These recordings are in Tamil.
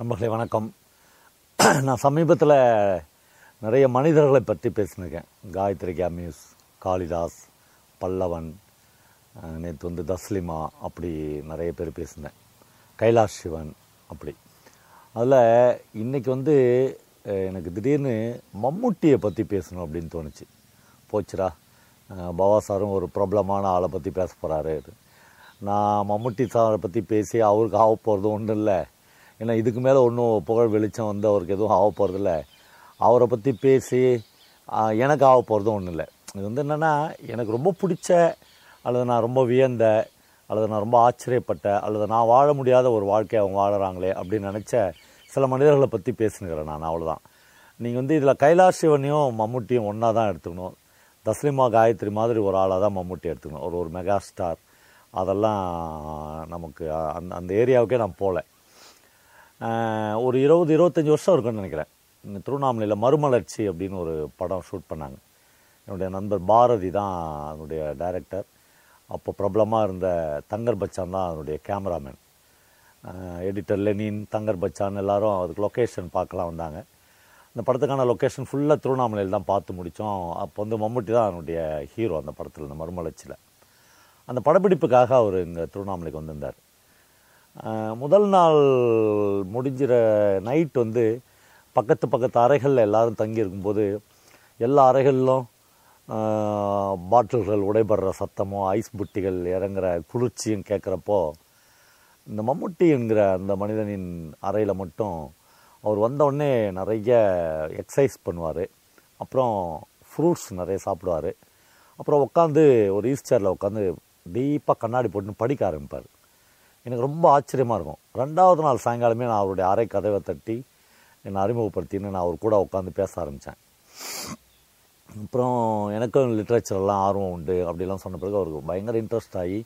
நண்பர்களே வணக்கம். நான் சமீபத்தில் நிறைய மனிதர்களை பற்றி பேசினிருக்கேன். காயத்ரி கேமியூஸ் காளிதாஸ் பல்லவன் நேற்று வந்து தஸ்லிமா அப்படி நிறைய பேர் பேசினேன். கைலாஷ் சிவன் அப்படி. அதில் இன்றைக்கி வந்து எனக்கு திடீர்னு மம்முட்டியை பற்றி பேசணும் அப்படின்னு தோணுச்சு. போச்சுரா பவா சாரும் ஒரு பிரபலமான ஆளை பற்றி பேச போகிறாரு நான் மம்முட்டி சாரை பற்றி பேசி அவருக்கு ஆக போகிறது ஒன்றும் இல்லை. ஏன்னா இதுக்கு மேலே ஒன்றும் புகழ் வெளிச்சம் வந்து அவருக்கு எதுவும் ஆக போகிறதில்ல அவரை பற்றி பேசி எனக்கு ஆக போகிறதும் ஒன்றும் இல்லை. இது வந்து என்னென்னா எனக்கு ரொம்ப பிடிச்ச அல்லது நான் ரொம்ப வியந்த அல்லது நான் ரொம்ப ஆச்சரியப்பட்ட அல்லது நான் வாழ முடியாத ஒரு வாழ்க்கையை அவங்க வாழறாங்களே அப்படின்னு நினச்ச சில மனிதர்களை பற்றி பேசுனுக்கிறேன் நான் அவ்வளோதான் நீங்கள் வந்து இதில் கைலாஷ் சிவனையும் மம்முட்டியும் ஒன்றா தான் எடுத்துக்கணும். தஸ்லிமா காயத்ரி மாதிரி ஒரு ஆளாக தான் மம்முட்டி எடுத்துக்கணும். ஒரு ஒரு மெகா ஸ்டார். அதெல்லாம் நமக்கு அந்த அந்த ஏரியாவுக்கே நான் போகல ஒரு இருபது இருபத்தஞ்சி வருஷம் இருக்குன்னு நினைக்கிறேன். இந்த திருவண்ணாமலையில் மறுமலர்ச்சி அப்படின்னு ஒரு படம் ஷூட் பண்ணாங்க. என்னுடைய நண்பர் பாரதி தான் அதனுடைய டைரக்டர் அப்போ பிரபலமாக இருந்த தங்கர் பச்சான் தான் அதனுடைய கேமராமேன் எடிட்டர் லெனின் தங்கர் பச்சான் எல்லாரும் அதுக்கு லொக்கேஷன் பார்க்கலாம் வந்தாங்க. அந்த படத்துக்கான லொக்கேஷன் ஃபுல்லாக திருவண்ணாமலையில் தான் பார்த்து முடித்தோம் அப்போ வந்து மம்முட்டி தான் அதனுடைய ஹீரோ அந்த படத்தில் இந்த மறுமலர்ச்சியில். அந்த படப்பிடிப்புக்காக அவர் இங்கே திருவண்ணாமலைக்கு வந்திருந்தார். முதல் நாள் முடிஞ்சிற நைட் வந்து பக்கத்து பக்கத்து அறைகளில் எல்லாரும் தங்கியிருக்கும்போது எல்லா அறைகளிலும் பாட்டில்கள் உடைபடுற சத்தமும் ஐஸ் புட்டிகள் இறங்குற குளிர்ச்சியும் கேட்குறப்போ இந்த மம்முட்டி என்கிற அந்த மனிதனின் அறையில் மட்டும் அவர் வந்தவுடனே நிறைய எக்ஸசைஸ் பண்ணுவார். அப்புறம் ஃப்ரூட்ஸ் நிறைய சாப்பிடுவார். அப்புறம் உட்காந்து ஒரு ஈஸ்டரில் உட்காந்து டீப்பாக கண்ணாடி போட்டுன்னு படிக்க ஆரம்பிப்பார். எனக்கு ரொம்ப ஆச்சரியமாக இருக்கும். ரெண்டாவது நாள் சாயங்காலமே நான் அவருடைய அறை கதவை தட்டி என்னை அறிமுகப்படுத்தின்னு நான் அவர் கூட உட்காந்து பேச ஆரம்பித்தேன் அப்புறம் எனக்கும் லிட்ரேச்சரெல்லாம் ஆர்வம் உண்டு அப்படிலாம் சொன்ன பிறகு அவருக்கு பயங்கர இன்ட்ரெஸ்ட் ஆகி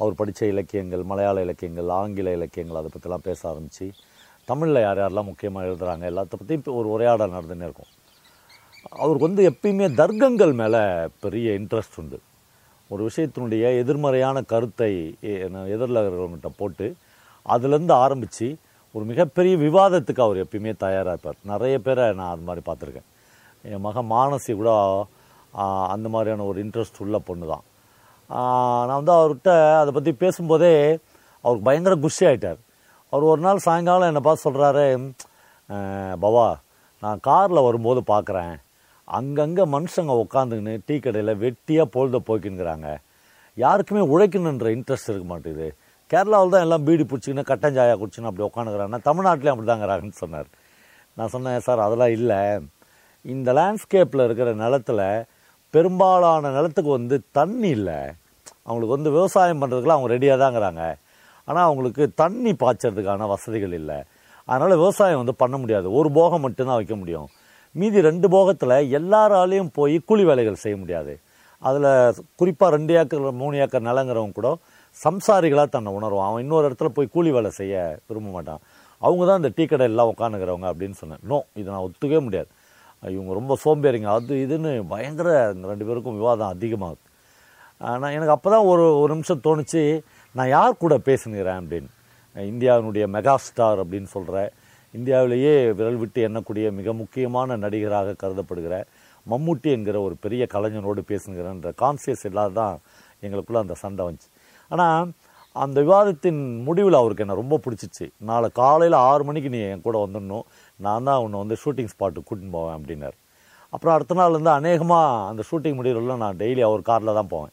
அவர் படித்த இலக்கியங்கள் மலையாள இலக்கியங்கள் ஆங்கில இலக்கியங்கள் அதை பற்றிலாம் பேச ஆரம்பித்து தமிழில் யார் யாரெல்லாம் முக்கியமாக எழுதுகிறாங்க எல்லாத்த பற்றியும் இப்போ ஒரு உரையாடல் நடந்துன்னே இருக்கும். அவருக்கு வந்து எப்பயுமே தர்க்கங்கள் மேலே பெரிய இன்ட்ரெஸ்ட் உண்டு. ஒரு விஷயத்தினுடைய எதிர்மறையான கருத்தை எதிரில் போட்டு அதுலேருந்து ஆரம்பித்து ஒரு மிகப்பெரிய விவாதத்துக்கு அவர் எப்பயுமே தயாராக இருப்பார். நிறைய பேரை நான் அது மாதிரி பார்த்துருக்கேன். என் மகன் மானசி கூட அந்த மாதிரியான ஒரு இன்ட்ரெஸ்ட் உள்ள பொண்ணு தான். நான் வந்து அவர்கிட்ட அதை பற்றி பேசும்போதே அவருக்கு பயங்கர குஷி ஆகிட்டார் அவர் ஒரு நாள் சாயங்காலம் என்னை பார்த்து சொல்கிறாரு பவா நான் காரில் வரும்போது பார்க்குறேன். அங்கங்கே மனுஷங்க உட்காந்துக்கின்னு டீ கடையில் வெட்டியாக பொழுத போய்க்கின்னுங்கிறாங்க யாருக்குமே உழைக்கணுன்ற இன்ட்ரெஸ்ட் இருக்க மாட்டேங்குது. கேரளாவில் தான் எல்லாம் பீடி பிடிச்சிக்கின்னு கட்டஞ்சாயா குடிச்சுன்னு அப்படி உட்காந்துக்கிறாங்கன்னா தமிழ்நாட்டிலையும் அப்படி தாங்கிறாங்கன்னு சொன்னார். நான் சொன்னேன் சார் அதெல்லாம் இல்லை. இந்த லேண்ட்ஸ்கேப்பில் இருக்கிற நிலத்துல பெரும்பாலான நிலத்துக்கு வந்து தண்ணி இல்லை. அவங்களுக்கு வந்து விவசாயம் பண்ணுறதுக்குலாம் அவங்க ரெடியாக தாங்கிறாங்க ஆனால் அவங்களுக்கு தண்ணி பாய்ச்சறதுக்கான வசதிகள் இல்லை. அதனால் விவசாயம் வந்து பண்ண முடியாது. ஒரு போகம் மட்டும்தான் வைக்க முடியும். மீதி ரெண்டு போகத்தில் எல்லாராலையும் போய் கூலி வேலைகள் செய்ய முடியாது. அதில் குறிப்பாக ரெண்டு ஏக்கர் மூணு ஏக்கர் நிலங்கிறவங்க கூட சம்சாரிகளாக தன்னை உணர்வான். அவன் இன்னொரு இடத்துல போய் கூலி வேலை செய்ய விரும்ப மாட்டான். அவங்க தான் இந்த டீ கடை எல்லாம் உட்காந்துக்கிறவங்க அப்படின்னு சொன்னேன். நோ இதை நான் ஒத்துக்கவே முடியாது. இவங்க ரொம்ப சோம்பேறிங்க. அது இதுன்னு பயங்கர ரெண்டு பேருக்கும் விவாதம் அதிகமாகுது. ஆனால் எனக்கு அப்போ தான் ஒரு ஒரு நிமிஷம் தோணுச்சு நான் யார் கூட பேசுகிறேன் அப்படின்னு. இந்தியாவினுடைய மெகா ஸ்டார் அப்படின்னு சொல்கிற இந்தியாவிலேயே விரல் விட்டு எண்ணக்கூடிய மிக முக்கியமான நடிகராக கருதப்படுகிற மம்முட்டி என்கிற ஒரு பெரிய கலைஞனோடு பேசுகிறேன்ற கான்சியஸ் இல்லாத தான் எங்களுக்குள்ள அந்த சண்டை வந்துச்சு. ஆனால் அந்த விவாதத்தின் முடிவில் அவருக்கு என்ன ரொம்ப பிடிச்சிச்சு. நாளை காலையில் ஆறு மணிக்கு நீ என் கூட வந்துடணும். நான் தான் உன்னை வந்து ஷூட்டிங் ஸ்பாட்டுக்கு கூட்டின்னு போவேன் அப்படின்னார். அப்புறம் அடுத்த நாள் வந்து அநேகமாக அந்த ஷூட்டிங் முடிவுல நான் டெய்லி அவர் காரில் தான் போவேன்.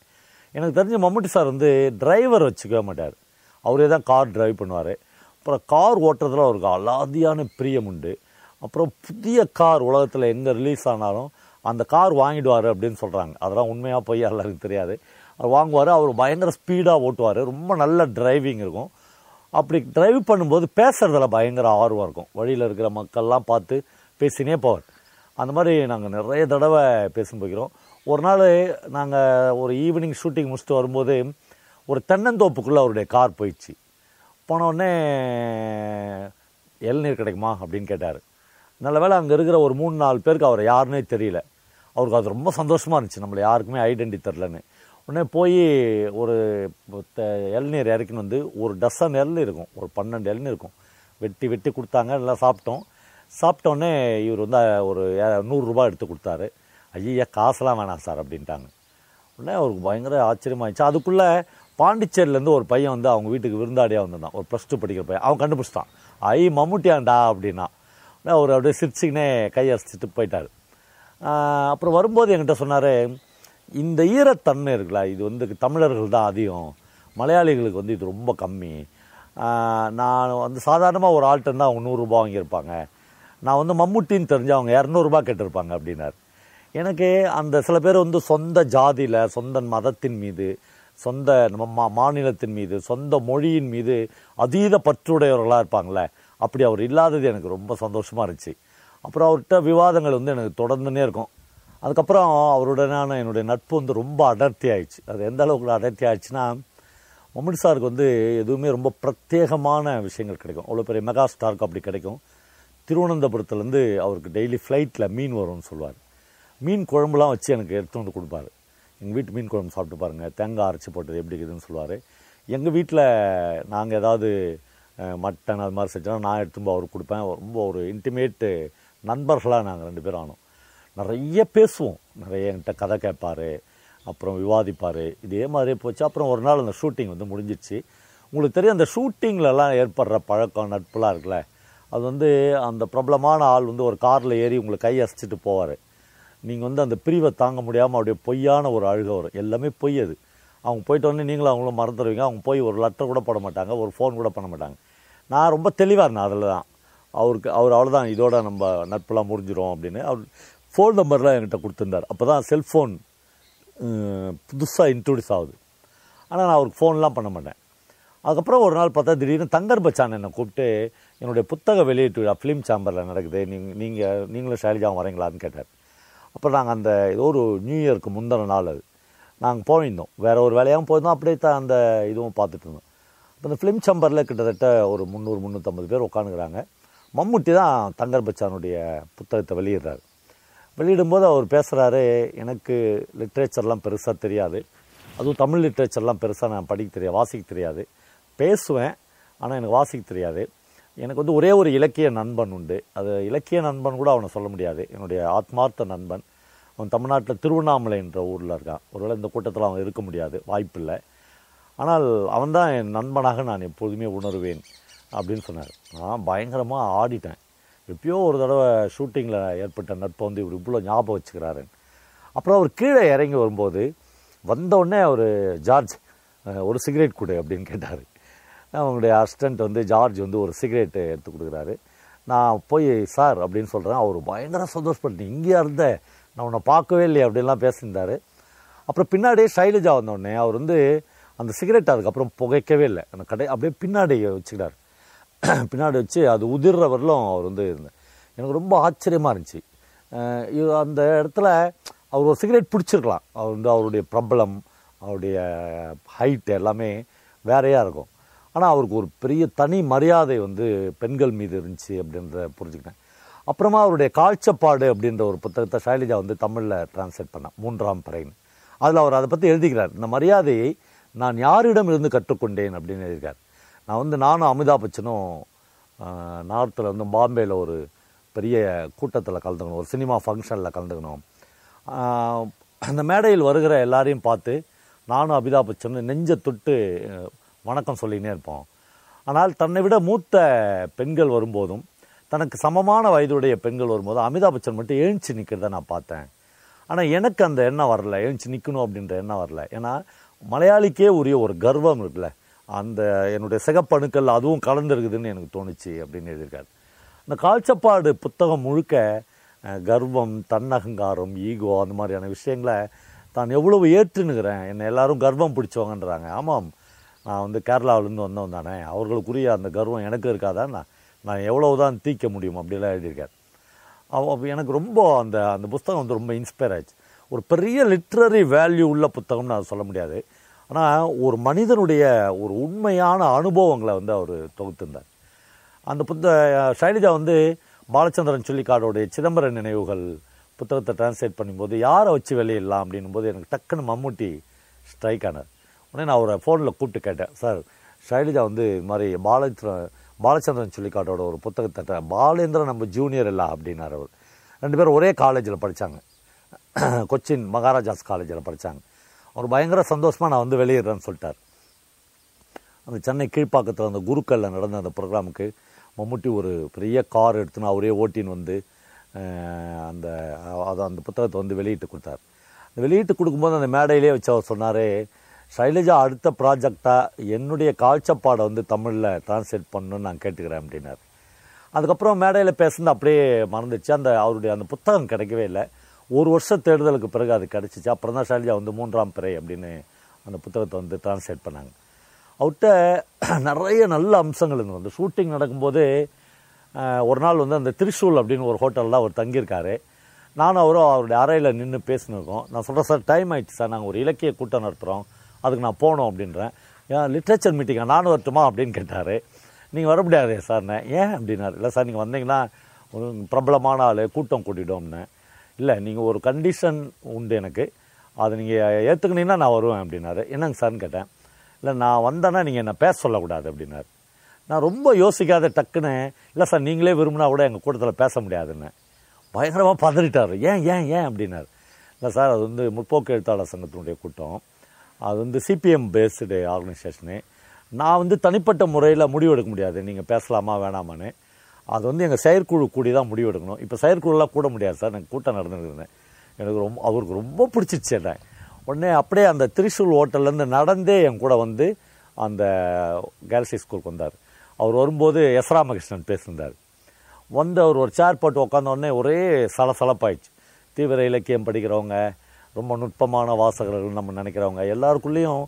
எனக்கு தெரிஞ்ச மம்முட்டி சார் வந்து டிரைவர் வச்சுக்கவே மாட்டார். அவரே தான் கார் டிரைவ் பண்ணுவார். அப்புறம் கார் ஓட்டுறதுல அவருக்கு அலாதியான பிரியம் உண்டு. அப்புறம் புதிய கார் உலகத்தில் எங்கே ரிலீஸ் ஆனாலும் அந்த கார் வாங்கிடுவார் அப்படின்னு சொல்கிறாங்க அதெல்லாம் உண்மையாக போய் எல்லாருக்கும் தெரியாது. அவர் வாங்குவார் அவர் பயங்கர ஸ்பீடாக ஓட்டுவார். ரொம்ப நல்ல டிரைவிங் இருக்கும். அப்படி டிரைவ் பண்ணும்போது பேசுகிறதுல பயங்கர ஆர்வம் இருக்கும். வழியில் இருக்கிற மக்கள்லாம் பார்த்து பேசினே போவார். அந்த மாதிரி நாங்கள் நிறைய தடவை பேசும் போகிறோம். ஒரு நாள் நாங்கள் ஒரு ஈவினிங் ஷூட்டிங் முடிச்சுட்டு வரும்போது ஒரு தென்னந்தோப்புக்குள்ளே அவருடைய கார் போயிடுச்சு. போனோடனே இளநீர் கிடைக்குமா? அப்படின்னு கேட்டார். நல்ல வேளை அங்கே இருக்கிற ஒரு மூணு நாலு பேருக்கு அவர் யாருன்னே தெரியல. அவருக்கு அது ரொம்ப சந்தோஷமாக இருந்துச்சு. நம்மளை யாருக்குமே ஐடென்டி தரலன்னு உடனே போய் ஒரு இளநீர் இறக்கின்னு வந்து ஒரு டசன் இளநீர் இருக்கும். ஒரு பன்னெண்டு இளநீர் இருக்கும். வெட்டி வெட்டி கொடுத்தாங்க. நல்லா சாப்பிட்டோம். சாப்பிட்டோன்னே இவர் வந்து ஒரு நூறுரூபா எடுத்து கொடுத்தாரு. ஐயா காசெல்லாம் வேணாம் சார் அப்படின்ட்டாங்க. உடனே அவருக்கு பயங்கர ஆச்சரியமாயிடுச்சு. அதுக்குள்ளே பாண்டிச்சேரியிலேருந்து ஒரு பையன் வந்து அவங்க வீட்டுக்கு விருந்தாடியாக வந்திருந்தான். ஒரு ப்ளஸ் டூ படிக்கிற பையன். அவன் கண்டுபிடிச்சிட்டான். ஐ மம்முட்டியாண்டா அப்படின்னா. அவர் அப்படியே சிரிச்சுக்கினே கையடிச்சிட்டு போயிட்டார். அப்புறம் வரும்போது என்கிட்ட சொன்னார் இந்த ஈரத்தன்மை இருக்குல்ல இது வந்து தமிழர்கள் தான் அதிகம். மலையாளிகளுக்கு வந்து இது ரொம்ப கம்மி. நான் வந்து சாதாரணமாக ஒரு ஆள்கிட்ட இருந்தால் அவங்க நூறுரூபா வாங்கியிருப்பாங்க. நான் வந்து மம்முட்டின்னு தெரிஞ்சு அவங்க இரநூறுபா கேட்டிருப்பாங்க அப்படின்னார். எனக்கு அந்த சில பேர் வந்து சொந்த ஜாதியில் சொந்த மதத்தின் மீது சொந்த நம்ம மா- மாநிலத்தின் மீது சொந்த மொழியின் மீது அதீத பற்றுடையவர்களாக இருப்பாங்களே அப்படி அவர் இல்லாதது எனக்கு ரொம்ப சந்தோஷமாக இருந்துச்சு. அப்புறம் அவர்கிட்ட விவாதங்கள் வந்து எனக்கு தொடர்ந்துனே இருக்கும். அதுக்கப்புறம் அவருடனான என்னுடைய நட்பு வந்து ரொம்ப அடர்த்தி ஆயிடுச்சு. அது எந்த அளவுக்கு அடர்த்தி ஆயிடுச்சுன்னா மம்முடி சாருக்கு வந்து எதுவுமே ரொம்ப பிரத்யேகமான விஷயங்கள் கிடைக்கும். அவ்வளோ பெரிய மெகா ஸ்டாருக்கு அப்படி கிடைக்கும். திருவனந்தபுரத்துலேருந்து அவருக்கு டெய்லி ஃப்ளைட்டில் மீன் வரும்னு சொல்லுவார். மீன் குழம்புலாம் வச்சு எனக்கு எடுத்து வந்து கொடுப்பாரு. எங்கள் வீட்டு மீன் குழம்பு சாப்பிட்டு பாருங்கள் தேங்காய் அரைச்சி போட்டது எப்படி இருக்குதுன்னு சொல்லுவார். எங்கள் வீட்டில் நாங்கள் ஏதாவது மட்டன் அது மாதிரி செஞ்சோன்னா நான் எடுத்துட்டு போய் அவருக்கு கொடுப்பேன். ரொம்ப ஒரு இன்டிமேட்டு நண்பர்களாக நாங்கள் ரெண்டு பேரும் ஆனோம். நிறைய பேசுவோம். நிறைய என்கிட்ட கதை கேட்பார். அப்புறம் விவாதிப்பார். இதே மாதிரியே போச்சு. அப்புறம் ஒரு நாள் அந்த ஷூட்டிங் வந்து முடிஞ்சிடுச்சு உங்களுக்கு தெரியும் அந்த ஷூட்டிங்லலாம் ஏற்படுற பழக்கம் நட்புலாம் இருக்குல்ல. அது வந்து அந்த பிரபலமான ஆள் வந்து ஒரு காரில் ஏறி உங்களை கை அசைச்சிட்டு போவார். நீங்கள் வந்து அந்த பிரிவை தாங்க முடியாமல் அப்படியே பொய்யான ஒரு அழுகை வரும். எல்லாமே பொய் அது. அவங்க போயிட்டு வந்து நீங்களும் அவங்களும் மறந்துடுவீங்க. அவங்க போய் ஒரு லெட்டர் கூட போட மாட்டாங்க. ஒரு ஃபோன் கூட பண்ண மாட்டாங்க. நான் ரொம்ப தெளிவாக இருந்தேன் அதில் தான் அவருக்கு அவர் அவ்வளோதான் இதோட நம்ம நட்பெல்லாம் முடிஞ்சிடும் அப்படின்னு. அவர் ஃபோன் நம்பர்லாம் என்கிட்ட கொடுத்துருந்தார். அப்போ தான் செல்ஃபோன் புதுசாக இன்ட்ரடியூஸ் ஆகுது. ஆனால் நான் அவருக்கு ஃபோன்லாம் பண்ண மாட்டேன். அதுக்கப்புறம் ஒரு நாள் பார்த்தா திடீர்னு தங்கர் பச்சான் என்னை கூப்பிட்டு என்னுடைய புத்தக வெளியீட்டு விழா ஃபிலிம் சாம்பரில் நடக்குது. நீங்கள் நீங்கள் நீங்களும் ஷைலஜாவும் வரீங்களான்னு கேட்டார். அப்போ நாங்கள் அந்த ஏதோ ஒரு நியூ இயருக்கு முந்தின நாள் அது. நாங்கள் போயிருந்தோம். வேறு ஒரு வேலையாகவும் போயிருந்தோம். அப்படியே தான் அந்த இதுவும் பார்த்துட்டு இருந்தோம். அப்போ இந்த ஃபிலிம் சம்பரில் கிட்டத்தட்ட ஒரு முந்நூறு முந்நூற்றம்பது பேர் உட்காந்துக்கிறாங்க மம்முட்டி தான் தங்கர் பச்சானுடைய புத்தகத்தை வெளியிடுறாரு. வெளியிடும்போது அவர் பேசுகிறாரு எனக்கு லிட்ரேச்சர்லாம் பெருசாக தெரியாது. அதுவும் தமிழ் லிட்ரேச்சர்லாம் பெருசாக நான் படிக்க தெரியாது வாசிக்க தெரியாது. பேசுவேன் ஆனால் எனக்கு வாசிக்க தெரியாது. எனக்கு வந்து ஒரே ஒரு இலக்கிய நண்பன் உண்டு. அது இலக்கிய நண்பன் கூட அவனை சொல்ல முடியாது. என்னுடைய ஆத்மார்த்த நண்பன். அவன் தமிழ்நாட்டில் திருவண்ணாமலை என்ற ஊரில் இருக்கான். ஒருவேளை இந்த கூட்டத்தில் அவன் இருக்க முடியாது. வாய்ப்பில்லை ஆனால் அவன்தான் என் நண்பனாக நான் எப்பொழுதுமே உணர்வேன் அப்படின்னு சொன்னார். நான் பயங்கரமாக ஆடிட்டேன். எப்பயோ ஒரு தடவை ஷூட்டிங்கில் ஏற்பட்ட நட்பை வந்து இவர் இவ்வளோ ஞாபகம் வச்சுக்கிறாரு. அப்புறம் அவர் கீழே இறங்கி வரும்போது வந்த அவர் ஜார்ஜ் ஒரு சிகரெட் கொடு அப்படின்னு கேட்டார். அவங்களுடைய அசிஸ்டண்ட் வந்து ஜார்ஜ் வந்து ஒரு சிகரெட்டு எடுத்து கொடுக்குறாரு. நான் போய் சார் அப்படின்னு சொல்கிறேன் அவர் பயங்கர சந்தோஷப்பட்டு இங்கேயா இருந்த? நான் உன்னை பார்க்கவே இல்லையே அப்படின்லாம் பேசியிருந்தார். அப்புறம் பின்னாடியே ஷைலஜா வந்தோடனே அவர் வந்து அந்த சிகரெட் அதுக்கப்புறம் புகைக்கவே இல்லை. அந்த கடை அப்படியே பின்னாடி வச்சுக்கிட்டார். பின்னாடி வச்சு அது உதிர்ற வரலும் அவர் வந்து இருந்தார். எனக்கு ரொம்ப ஆச்சரியமாக இருந்துச்சு. இது அந்த இடத்துல அவர் ஒரு சிகரெட் பிடிச்சிருக்கலாம். அவர் வந்து அவருடைய பிரபலம் அவருடைய ஹைட் எல்லாமே வேறையாக இருக்கும். ஆனால் அவருக்கு ஒரு பெரிய தனி மரியாதை வந்து பெண்கள் மீது இருந்துச்சு அப்படின்றத புரிஞ்சுக்கிட்டேன். அப்புறமா அவருடைய காழ்ச்சப்பாடு அப்படின்ற ஒரு புத்தகத்தை ஷைலஜா வந்து தமிழில் டிரான்ஸ்லேட் பண்ணேன் மூன்றாம் பறைன்னு அதில் அவர் அதை பற்றி எழுதிக்கிறார். இந்த மரியாதையை நான் யாரிடம் இருந்து கற்றுக்கொண்டேன்? அப்படின்னு எழுதியிருக்கார். நான் வந்து நானும் அமிதாப் பச்சனும் நார்த்தில் வந்து பாம்பேயில் ஒரு பெரிய கூட்டத்தில் கலந்துக்கணும் ஒரு சினிமா ஃபங்க்ஷனில் கலந்துக்கணும். அந்த மேடையில் வருகிற எல்லாரையும் பார்த்து நானும் அமிதாப் பச்சனும் நெஞ்சை தொட்டு வணக்கம் சொல்லினே இருப்போம். ஆனால் தன்னை விட மூத்த பெண்கள் வரும்போதும் தனக்கு சமமான வயதுடைய பெண்கள் வரும்போது அமிதாப் பச்சன் மட்டும் எழுந்துச்சு நிற்கிறத நான் பார்த்தேன். ஆனால் எனக்கு அந்த எண்ணம் வரல. எழுந்துச்சு நிற்கணும் அப்படின்ற எண்ணம் வரல. ஏன்னா மலையாளிக்கே உரிய ஒரு கர்வம் இருக்குல்ல. அந்த என்னுடைய சிகப்பணுக்கள் அதுவும் கலந்துருக்குதுன்னு எனக்கு தோணுச்சு அப்படின்னு எழுதியிருக்காரு இந்த கால்ச்சப்பாடு புத்தகம் முழுக்க கர்வம் தன்னகங்காரம் ஈகோ அந்த மாதிரியான விஷயங்களை தான் எவ்வளவு ஏற்றுனுக்கிறேன் என்னை எல்லாரும் கர்வம் பிடிச்சவங்கன்றாங்க. ஆமாம். நான் வந்து கேரளாவிலேருந்து வந்தவன் தானே. அவர்களுக்குரிய அந்த கர்வம் எனக்கு இருக்காதா? நான் நான் எவ்வளவு தான் தீக்க முடியும் அப்படிலாம் எழுதியிருக்கார். அவன் அப்போ எனக்கு ரொம்ப அந்த அந்த புஸ்தகம் வந்து ரொம்ப இன்ஸ்பயர் ஆச்சு ஒரு பெரிய லிட்ரரி வேல்யூ உள்ள புத்தகம்னு நான் சொல்ல முடியாது. ஆனால் ஒரு மனிதனுடைய ஒரு உண்மையான அனுபவங்களை வந்து அவர் தொகுத்திருந்தார். அந்த புத்த ஷைலஜா வந்து பாலச்சந்திரன் சொல்லிக்காடோடைய சிதம்பர நினைவுகள் புத்தகத்தை டிரான்ஸ்லேட் பண்ணும்போது யாரை வச்சு வெளியிடலாம்? அப்படின்னும் போது எனக்கு டக்குன்னு மம்முட்டி ஸ்ட்ரைக் ஆனார். உடனே நான் அவரை ஃபோனில் கூப்பிட்டு கேட்டேன். சார் ஷைலஜா வந்து இது மாதிரி பாலச்சந்திரன் பாலச்சந்திரன் சொல்லிக்காட்டோட ஒரு புத்தகத்தை பாலேந்திரன் நம்ம ஜூனியர் இல்லை அப்படின்னார் அவர். ரெண்டு பேரும் ஒரே காலேஜில் படித்தாங்க கொச்சின் மகாராஜாஸ் காலேஜில் படித்தாங்க அவர் பயங்கர சந்தோஷமாக நான் வந்து வெளியிடுறேன்னு சொல்லிட்டார். அந்த சென்னை கீழ்ப்பாக்கத்தில் அந்த குருக்கல்ல நடந்த அந்த ப்ரோக்ராமுக்கு மம்முட்டி ஒரு பெரிய கார் எடுத்துன்னு அவரே ஓட்டின்னு வந்து அந்த அதை அந்த புத்தகத்தை வந்து வெளியிட்டு கொடுத்தார். அந்த வெளியிட்டு கொடுக்கும்போது அந்த மேடையிலே வச்சு அவர் சொன்னார் சைலஜா அடுத்த ப்ராஜெக்டாக என்னுடைய காழ்ச்சப்பாடை வந்து தமிழில் டிரான்ஸ்லேட் பண்ணணும்னு நான் கேட்டுக்கிறேன் அப்படின்னார். அதுக்கப்புறம் மேடையில் பேசுனது அப்படியே மறந்துச்சு. அந்த அவருடைய அந்த புத்தகம் கிடைக்கவே இல்லை. ஒரு வருஷம் தேடுதலுக்கு பிறகு அது கிடச்சிச்சு. அப்புறம் தான் ஷைலஜா வந்து மூன்றாம் பிறை அப்படின்னு அந்த புத்தகத்தை வந்து டிரான்ஸ்லேட் பண்ணாங்க. அவர்கிட்ட நிறைய நல்ல அம்சங்கள் இருந்தது அந்த ஷூட்டிங் நடக்கும்போது ஒரு நாள் வந்து அந்த திரிசூல் அப்படின்னு ஒரு ஹோட்டலில் அவர் தங்கியிருக்காரு. நானும் அவரும் அவருடைய அறையில் நின்று பேசினிருக்கோம் நான் சொல்கிறேன் சார் டைம் ஆயிடுச்சு சார். நாங்கள் ஒரு இலக்கிய கூட்டம் நடத்துகிறோம் அதுக்கு நான் போகணும் அப்படின்றேன். ஏன் லிட்ரேச்சர் மீட்டிங்கா நானும் வரட்டுமா அப்படின்னு கேட்டார். நீங்கள் வர முடியாது சார்ண்ணே ஏன் அப்படின்னாரு. இல்லை சார் நீங்கள் வந்தீங்கன்னா ஒரு பிரபலமான ஆள் கூட்டம் கூட்டிட்டோம்னு இல்லை நீங்கள் ஒரு கண்டிஷன் உண்டு எனக்கு. அதை நீங்கள் ஏற்றுக்கினீங்கன்னா நான் வருவேன் அப்படின்னாரு. என்னங்க சார்ன்னு கேட்டேன். இல்லை நான் வந்தேன்னா நீங்கள் என்ன பேச சொல்லக்கூடாது அப்படின்னாரு. நான் ரொம்ப யோசிக்காத டக்குன்னு இல்லை சார் நீங்களே விரும்பினா கூட எங்கள் கூட்டத்தில் பேச முடியாதுன்னு. பயங்கரமாக பதறிட்டார். ஏன் ஏன் ஏன் அப்படின்னாரு. இல்லை சார் அது வந்து முற்போக்கு எழுத்தாளர் சங்கத்தினுடைய கூட்டம். அது வந்து சிபிஎம் பேஸ்டு ஆர்கனைசேஷனு நான் வந்து தனிப்பட்ட முறையில் முடிவெடுக்க முடியாது. நீங்கள் பேசலாமா வேணாமான்னு. அது வந்து எங்கள் செயற்குழு கூடி தான் முடிவெடுக்கணும் இப்போ செயற்குழுலாம் கூட முடியாது சார். எனக்கு கூட்டம் நடந்துருந்தேன் எனக்கு ரொம்ப அவருக்கு ரொம்ப பிடிச்சிச்சு என்ன. உடனே அப்படியே அந்த திரிசூல் ஹோட்டல்லேருந்து நடந்தே என் கூட வந்து அந்த கேலக்ஸி ஸ்கூலுக்கு வந்தார். அவர் வரும்போது எஸ் ராமகிருஷ்ணன் பேசியிருந்தார். வந்து அவர் ஒரு சேர் போட்டு உட்காந்த உடனே ஒரே சலசலப்பாயிடுச்சு. தீவிர இலக்கியம் படிக்கிறவங்க ரொம்ப நுட்பமான வாசகர்கள் நம்ம நினைக்கிறவங்க. எல்லாருக்குள்ளேயும்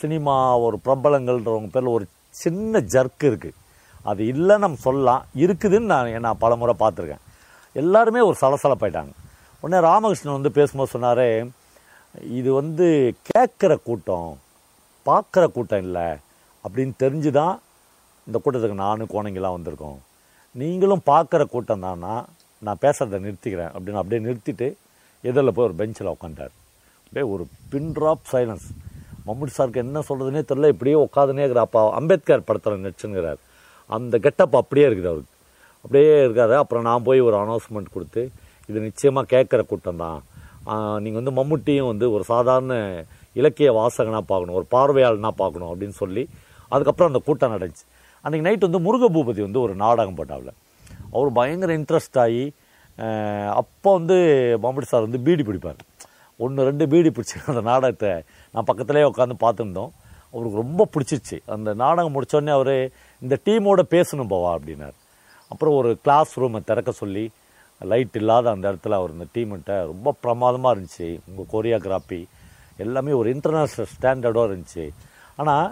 சினிமா ஒரு பிரபலங்கள்ன்றவங்க பேரில் ஒரு சின்ன ஜர்க்கு இருக்குது அது இல்லை நம்ம சொல்லலாம். இருக்குதுன்னு நான் நான் பல முறை பார்த்துருக்கேன். எல்லாருமே ஒரு சலசலப்பாயிட்டாங்க. உடனே ராமகிருஷ்ணன் வந்து பேசும்போது சொன்னார் இது வந்து கேட்குற கூட்டம் பார்க்குற கூட்டம் இல்லை. அப்படின்னு தெரிஞ்சு தான் இந்த கூட்டத்துக்கு நானும் கோணங்கெல்லாம் வந்திருக்கோம். நீங்களும் பார்க்குற கூட்டம் தானா? நான் பேசுகிறத நிறுத்திக்கிறேன் அப்படின்னு அப்படியே நிறுத்திட்டு எதிரில் போய் ஒரு பெஞ்சில் உட்காந்துட்டார் அப்படியே ஒரு பின் ட்ராப் சைலன்ஸ் மம்முட்டி சாருக்கு என்ன சொல்கிறதுனே தெரில இப்படியே உட்காதுனே இருக்கிற அப்பா அம்பேத்கர் படத்தில் நடிச்சுங்கிறார் அந்த கெட்டப் அப்படியே இருக்குது அவருக்கு. அப்படியே இருக்காது அப்புறம் நான் போய் ஒரு அனௌன்ஸ்மெண்ட் கொடுத்து இது நிச்சயமாக கேட்குற கூட்டம் தான். நீங்கள் வந்து மம்முட்டியும் வந்து ஒரு சாதாரண இலக்கிய வாசகனாக பார்க்கணும் ஒரு பார்வையாளனாக பார்க்கணும் அப்படின்னு சொல்லி அதுக்கப்புறம் அந்த கூட்டம் நடந்துச்சு. அன்றைக்கி நைட் வந்து முருக பூபதி வந்து ஒரு நாடகம் போட்டாவில் அவர் பயங்கர இன்ட்ரெஸ்ட் ஆகி அப்போ வந்து மாம்படி சார் வந்து பீடி பிடிப்பார். ஒன்று ரெண்டு பீடி பிடிச்சி அந்த நாடகத்தை. நான் பக்கத்துலேயே உட்காந்து பார்த்துருந்தோம். அவருக்கு ரொம்ப பிடிச்சிருச்சு. அந்த நாடகம் முடித்தோடனே அவர் இந்த டீமோட பேசணும் போவா அப்படின்னார். அப்புறம் ஒரு கிளாஸ் ரூமை திறக்க சொல்லி லைட் இல்லாத அந்த இடத்துல அவர் இந்த டீம்கிட்ட ரொம்ப பிரமாதமாக இருந்துச்சு. உங்கள் கொரியோகிராஃபி எல்லாமே ஒரு இன்டர்நேஷ்னல் ஸ்டாண்டர்டாக இருந்துச்சு. ஆனால்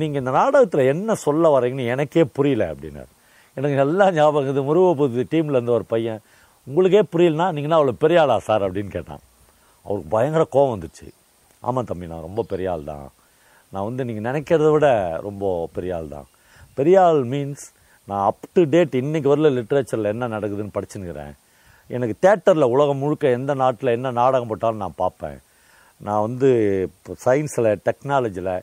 நீங்கள் இந்த நாடகத்தில் என்ன சொல்ல வரீங்கன்னு எனக்கே புரியல அப்படின்னார். எனக்கு நல்லா ஞாபகம் இது முருகப்பூதி டீமில் இருந்த ஒரு பையன் உங்களுக்கே புரியலனா நீங்கள் அவ்வளோ பெரிய ஆளா சார் அப்படின்னு கேட்டான். அவருக்கு பயங்கர கோவம் வந்துச்சு. ஆமாம் தம்பி நான் ரொம்ப பெரிய ஆள் தான் நான் வந்து நீங்கள் நினைக்கிறத விட ரொம்ப பெரிய ஆள் தான் பெரிய ஆள் மீன்ஸ் நான் அப் டு டேட் இன்றைக்கி வரல லிட்ரேச்சரில் என்ன நடக்குதுன்னு படிச்சுன்னுக்கிறேன். எனக்கு தேட்டரில் உலகம் முழுக்க எந்த நாட்டில் என்ன நாடகம் போட்டாலும் நான் பார்ப்பேன். நான் வந்து இப்போ சயின்ஸில் டெக்னாலஜியில்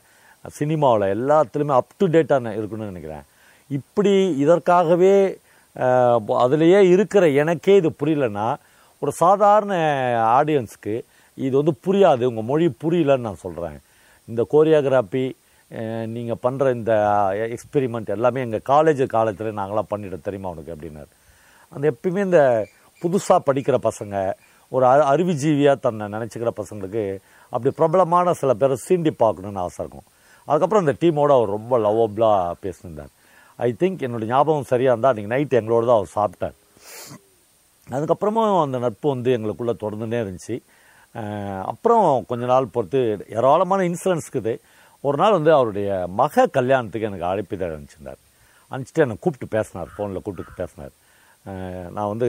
சினிமாவில் எல்லாத்துலேயுமே அப் டு டேட்டாக இருக்கணும்னு நினைக்கிறேன். இப்படி இதற்காகவே அதுலேயே இருக்கிற எனக்கே இது புரியலன்னா ஒரு சாதாரண ஆடியன்ஸ்க்கு இது வந்து புரியாது. உங்கள் மொழி புரியலன்னு நான் சொல்கிறேன் இந்த கோரியோகிராஃபி நீங்கள் பண்ணுற இந்த எக்ஸ்பெரிமெண்ட் எல்லாமே எங்கள் காலேஜ் காலத்தில் நாங்களாம் பண்ணிட்டு தெரியுமா உனக்கு அப்படின்னாரு. அந்த எப்பயுமே இந்த புதுசாக படிக்கிற பசங்க ஒரு அ அறிவுஜீவியாக தன்னை நினச்சிக்கிற பசங்களுக்கு அப்படி பிரபலமான சில பேரை சீண்டி பார்க்கணுன்னு ஆசை இருக்கும். அதுக்கப்புறம் அந்த டீமோட அவர் ரொம்ப லவ்வபிளாக பேசியிருந்தார். ஐ திங்க் என்னோடய ஞாபகம் சரியாக இருந்தால் அன்றைக்கி நைட் எங்களோட தான் அவர் சாப்பிட்டார். அதுக்கப்புறமும் அந்த நட்பு வந்து எங்களுக்குள்ளே தொடர்ந்துட்டே இருந்துச்சு. அப்புறம் கொஞ்ச நாள் பொறுத்து ஏராளமான இன்சூரன்ஸ் இருக்குது. ஒரு நாள் வந்து அவருடைய மக கல்யாணத்துக்கு எனக்கு அழைப்பிதழ் அனுப்பிச்சிருந்தார். அனுப்பிச்சிட்டு என்னை கூப்பிட்டு பேசினார் ஃபோனில் கூப்பிட்டு பேசினார். நான் வந்து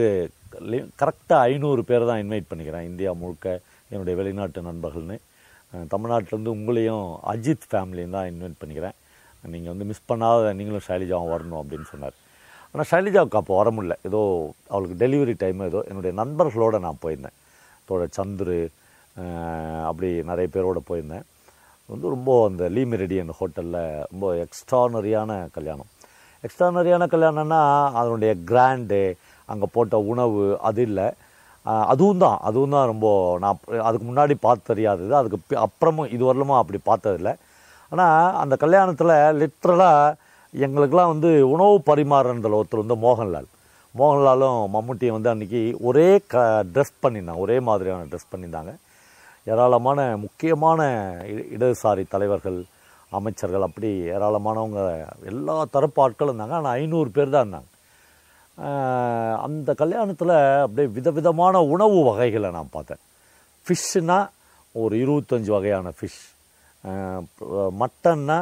கரெக்டாக ஐநூறு பேர் தான் இன்வைட் பண்ணிக்கிறேன் இந்தியா முழுக்க என்னுடைய வெளிநாட்டு நண்பர்கள்னு. தமிழ்நாட்டிலேருந்து உங்களையும் அஜித் ஃபேமிலியும் தான் இன்வைட் பண்ணிக்கிறேன். நீங்கள் வந்து மிஸ் பண்ணாத நீங்களும் ஷைலிஜாவும் வரணும் அப்படின்னு சொன்னார். ஆனால் ஷைலிஜாவுக்கு அப்போ வர முடியல. ஏதோ அவளுக்கு டெலிவரி டைம் ஏதோ என்னுடைய நண்பர்களோடு நான் போயிருந்தேன். தோட சந்துரு அப்படி நிறைய பேரோட போயிருந்தேன். வந்து ரொம்ப அந்த லீ மெரிடியன் ஹோட்டலில் ரொம்ப எக்ஸ்ட்ரானரியான கல்யாணம். எக்ஸ்ட்ரானரியான கல்யாணம்னா அதனுடைய கிராண்டு அங்கே போட்ட உணவு அது இல்லை. அதுவும் தான் அதுவும் தான் ரொம்ப நான் அதுக்கு முன்னாடி பார்த்து தெரியாதது. அதுக்கு அப்புறமும் இது வரலுமா அப்படி பார்த்ததில்ல. ஆனால் அந்த கல்யாணத்தில் லிட்ரலாக எங்களுக்கெல்லாம் வந்து உணவு பரிமாறுறதில் ஒருத்தர் வந்து மோகன்லால். மோகன்லாலும் மம்முட்டியும் வந்து அன்றைக்கி ஒரே க ட்ரெஸ் பண்ணியிருந்தாங்க. ஒரே மாதிரியான ட்ரெஸ் பண்ணியிருந்தாங்க. ஏராளமான முக்கியமான இ- இடதுசாரி தலைவர்கள் அமைச்சர்கள் அப்படி ஏராளமானவங்க எல்லா தரப்பு ஆட்களும் இருந்தாங்க. ஆனால் ஐநூறு பேர் தான் இருந்தாங்க. அந்த கல்யாணத்தில் அப்படியே விதவிதமான உணவு வகைகளை நான் பார்த்தேன். ஃபிஷ்ஷுன்னா ஒரு இருபத்தஞ்சி வகையான ஃபிஷ் மட்டன்னா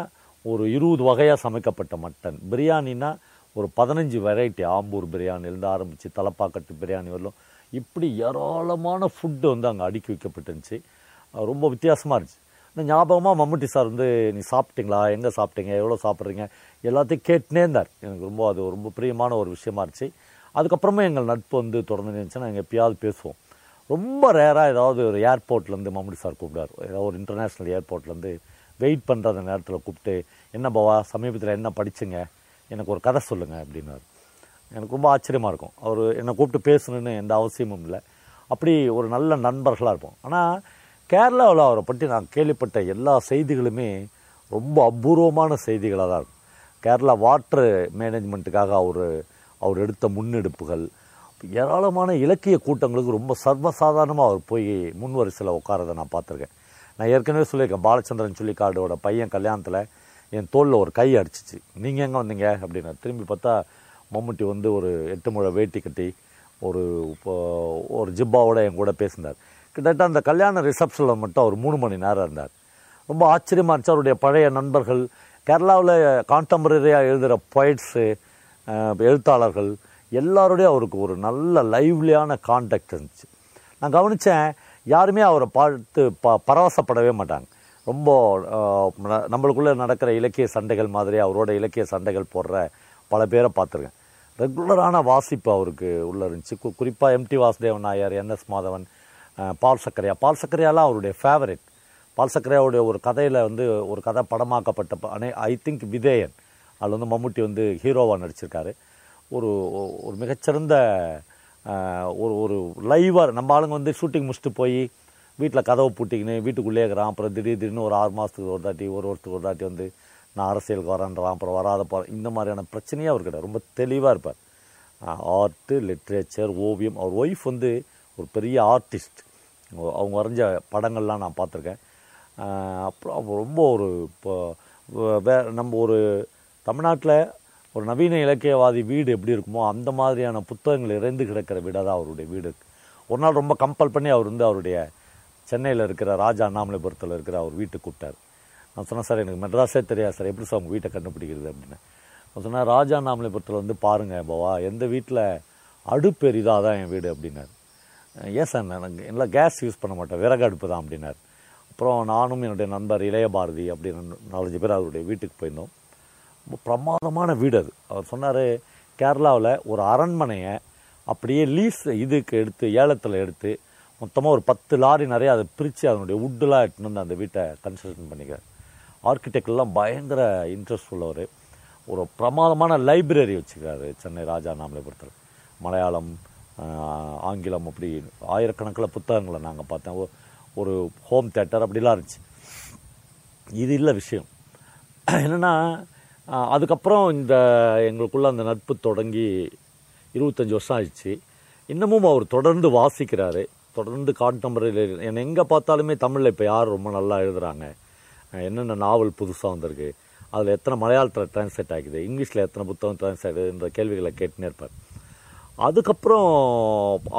ஒரு இருபது வகையாக சமைக்கப்பட்ட மட்டன். பிரியாணினா ஒரு பதினஞ்சு வெரைட்டி ஆம்பூர் பிரியாணிலேருந்து ஆரம்பித்து தலப்பாக்கட்டு பிரியாணி வரலும். இப்படி ஏராளமான ஃபுட்டு வந்து அங்கே அடுக்கி வைக்கப்பட்டுருந்துச்சு. ரொம்ப வித்தியாசமாக இருந்துச்சு. ஆனால் ஞாபகமாக மம்முட்டி சார் வந்து நீ சாப்பிட்டீங்களா? எங்கே சாப்பிட்டீங்க? எவ்வளோ சாப்பிட்றீங்க? எல்லாத்தையும் கேட்டுனே இருந்தார். எனக்கு ரொம்ப அது ரொம்ப பிரியமான ஒரு விஷயமா இருந்துச்சு. அதுக்கப்புறமா எங்கள் நட்பு வந்து தொடர்ந்து இருந்துச்சு நாங்கள் எப்பயாவது பேசுவோம். ரொம்ப ரேராக ஏதாவது ஒரு ஏர்போர்ட்லேருந்து மம்முடி சார் கூப்பிடாரு. ஏதாவது ஒரு இன்டர்நேஷ்னல் ஏர்போர்ட்லேருந்து வெயிட் பண்ணுற அந்த நேரத்தில் கூப்பிட்டு என்ன பவா சமீபத்தில் என்ன படிச்சுங்க? எனக்கு ஒரு கதை சொல்லுங்கள் அப்படின்னாரு. எனக்கு ரொம்ப ஆச்சரியமாக இருக்கும். அவர் என்னை கூப்பிட்டு பேசணுன்னு எந்த அவசியமும் இல்லை. அப்படி ஒரு நல்ல நண்பர்களாக இருப்போம். ஆனால் கேரளாவில் அவரை பற்றி நான் கேள்விப்பட்ட எல்லா செய்திகளுமே ரொம்ப அபூர்வமான செய்திகளாக தான் இருக்கும். கேரளா வாட்டர் மேனேஜ்மெண்ட்டுக்காக அவர் அவர் எடுத்த முன்னெடுப்புகள் ஏராளமான இலக்கிய கூட்டங்களுக்கு ரொம்ப சர்வசாதாரணமாக அவர் போய் முன் வரிசையில் உட்காரதை நான் பார்த்துருக்கேன். நான் ஏற்கனவே சொல்லியிருக்கேன் பாலச்சந்திரன் சொல்லிக்காடோட பையன் கல்யாணத்தில் என் தோளில் ஒரு கை அடிச்சிச்சு. நீங்கள் எங்கே வந்தீங்க? அப்படின்னு திரும்பி பார்த்தா மம்முட்டி வந்து ஒரு எட்டு முழை வேட்டி கட்டி ஒரு ஒரு ஜிப்பாவோட என் கூட பேசினார். கிட்டத்தட்ட அந்த கல்யாண ரிசப்ஷனில் மட்டும் அவர் மூணு மணி நேரம் இருந்தார். ரொம்ப ஆச்சரியமாக இருந்துச்சு. அவருடைய பழைய நண்பர்கள் கேரளாவில் கான்டெம்பரரியாக எழுதுகிற பொயிட்ஸு எழுத்தாளர்கள் எல்லாரோடையும் அவருக்கு ஒரு நல்ல லைவ்லியான கான்டாக்ட் இருந்துச்சு. நான் கவனித்தேன் யாருமே அவரை பார்த்து ப பரவசப்படவே மாட்டாங்க. ரொம்ப ந- நம்மளுக்குள்ளே நடக்கிற இலக்கிய சண்டைகள் மாதிரி அவரோட இலக்கிய சண்டைகள் போடுற பல பேரை பார்த்துருக்கேன். ரெகுலரான வாசிப்பு அவருக்கு உள்ளே இருந்துச்சு. கு குறிப்பாக எம்டி வாசுதேவன் நாயர் என்எஸ் மாதவன் பால் சக்கரையா. பால் சக்கரையாலாம் அவருடைய ஃபேவரட் பால் சக்கரையாவுடைய ஒரு கதையில் வந்து ஒரு கதை படமாக்கப்பட்ட அனை ஐ திங்க் விதேயன். அதில் வந்து மம்முட்டி வந்து ஹீரோவாக நடிச்சிருக்காரு. ஒரு ஒரு மிகச்சிறந்த ஒரு ஒரு லைவாக நம்ம ஆளுங்க வந்து ஷூட்டிங் முடிச்சுட்டு போய் வீட்டில் கதவை பூட்டிக்கின்னு வீட்டுக்குள்ளே இருக்கிறான். அப்புறம் திடீர் திடீர்னு ஒரு ஆறு மாதத்துக்கு ஒரு தாட்டி ஒரு வருஷத்துக்கு ஒரு தாட்டி வந்து நான் அரசியலுக்கு வரேன்றான். அப்புறம் வராத போகிறேன் இந்த மாதிரியான பிரச்சனையே அவர் கிடையாது. ரொம்ப தெளிவாக இருப்பார். ஆர்ட்டு லிட்ரேச்சர் ஓவியம். அவர் ஒய்ஃப் வந்து ஒரு பெரிய ஆர்டிஸ்ட் அவங்க வரைஞ்ச படங்கள்லாம் நான் பார்த்துருக்கேன். அப்புறம் ரொம்ப ஒரு இப்போ வே நம்ம ஒரு தமிழ்நாட்டில் ஒரு நவீன இலக்கியவாதி வீடு எப்படி இருக்குமோ அந்த மாதிரியான புத்தகங்கள் இறைந்து கிடக்கிற வீடாக தான் அவருடைய வீடு இருக்கு. ஒரு நாள் ரொம்ப கம்பல் பண்ணி அவர் வந்து அவருடைய சென்னையில் இருக்கிற ராஜா அண்ணாமலைபுரத்தில் இருக்கிற அவர் வீட்டுக்கு கூப்பிட்டார். நான் சொன்னேன் சார் எனக்கு மெட்ராஸே தெரியாது சார். எப்படி சார் உங்கள் வீட்டை கண்டுபிடிக்கிறது? அப்படின்னு. நான் சொன்னேன் ராஜா அண்ணாமலைபுரத்தில் வந்து பாருங்கள் பவா. எந்த வீட்டில் அடுப்பு எரியுதோ என் வீடு அப்படின்னார். ஏன் சார் நான் எல்லாம் கேஸ் யூஸ் பண்ண மாட்டேன். விறகு அடுப்பு தான் அப்படின்னார். அப்புறம் நானும் என்னுடைய நண்பர் இளைய பாரதி அப்படின்னு நாலஞ்சு பேர் அவருடைய வீட்டுக்கு போயிருந்தோம். பிரமாதமான வீடு அது. அவர் சொன்னார் கேரளாவில் ஒரு அரண்மனையை அப்படியே லீஸ் இதுக்கு எடுத்து ஏலத்தில் எடுத்து மொத்தமாக ஒரு பத்து லாரி நிறைய அதை பிரித்து அதனுடைய வுட்டெலாம் எடுத்துன்னு வந்து அந்த வீட்டை கன்ஸ்ட்ரக்ஷன் பண்ணிக்கிறார். ஆர்கிடெக்ட்லாம் பயங்கர இன்ட்ரெஸ்ட் உள்ளவர். ஒரு பிரமாதமான லைப்ரரி வச்சுக்கிறாரு சென்னை ராஜா நாமலைபுரத்தில் மலையாளம் ஆங்கிலம் அப்படி ஆயிரக்கணக்கில் புத்தகங்களை நாங்கள் பார்த்தோம். ஒரு ஹோம் தேட்டர் அப்படிலாம் இருந்துச்சு. இது இல்லை விஷயம். என்னென்னா அதுக்கப்புறம் இந்த எங்களுக்குள்ள அந்த நட்பு தொடங்கி இருபத்தஞ்சி வருஷம் ஆயிடுச்சு. இன்னமும் அவர் தொடர்ந்து வாசிக்கிறாரு. தொடர்ந்து கான்டெம்பரரி என்னை எங்கே பார்த்தாலுமே தமிழில் இப்போ யார் ரொம்ப நல்லா எழுதுறாங்க? என்னென்ன நாவல் புதுசாக வந்திருக்கு? அதில் எத்தனை மலையாளத்தில் டிரான்ஸ்லேட் ஆகிக்குது இங்கிலீஷில் எத்தனை புத்தகம் டிரான்ஸ்லேட் ஆகுதுன்ற கேள்விகளை கேட்டுனே இருப்பார். அதுக்கப்புறம்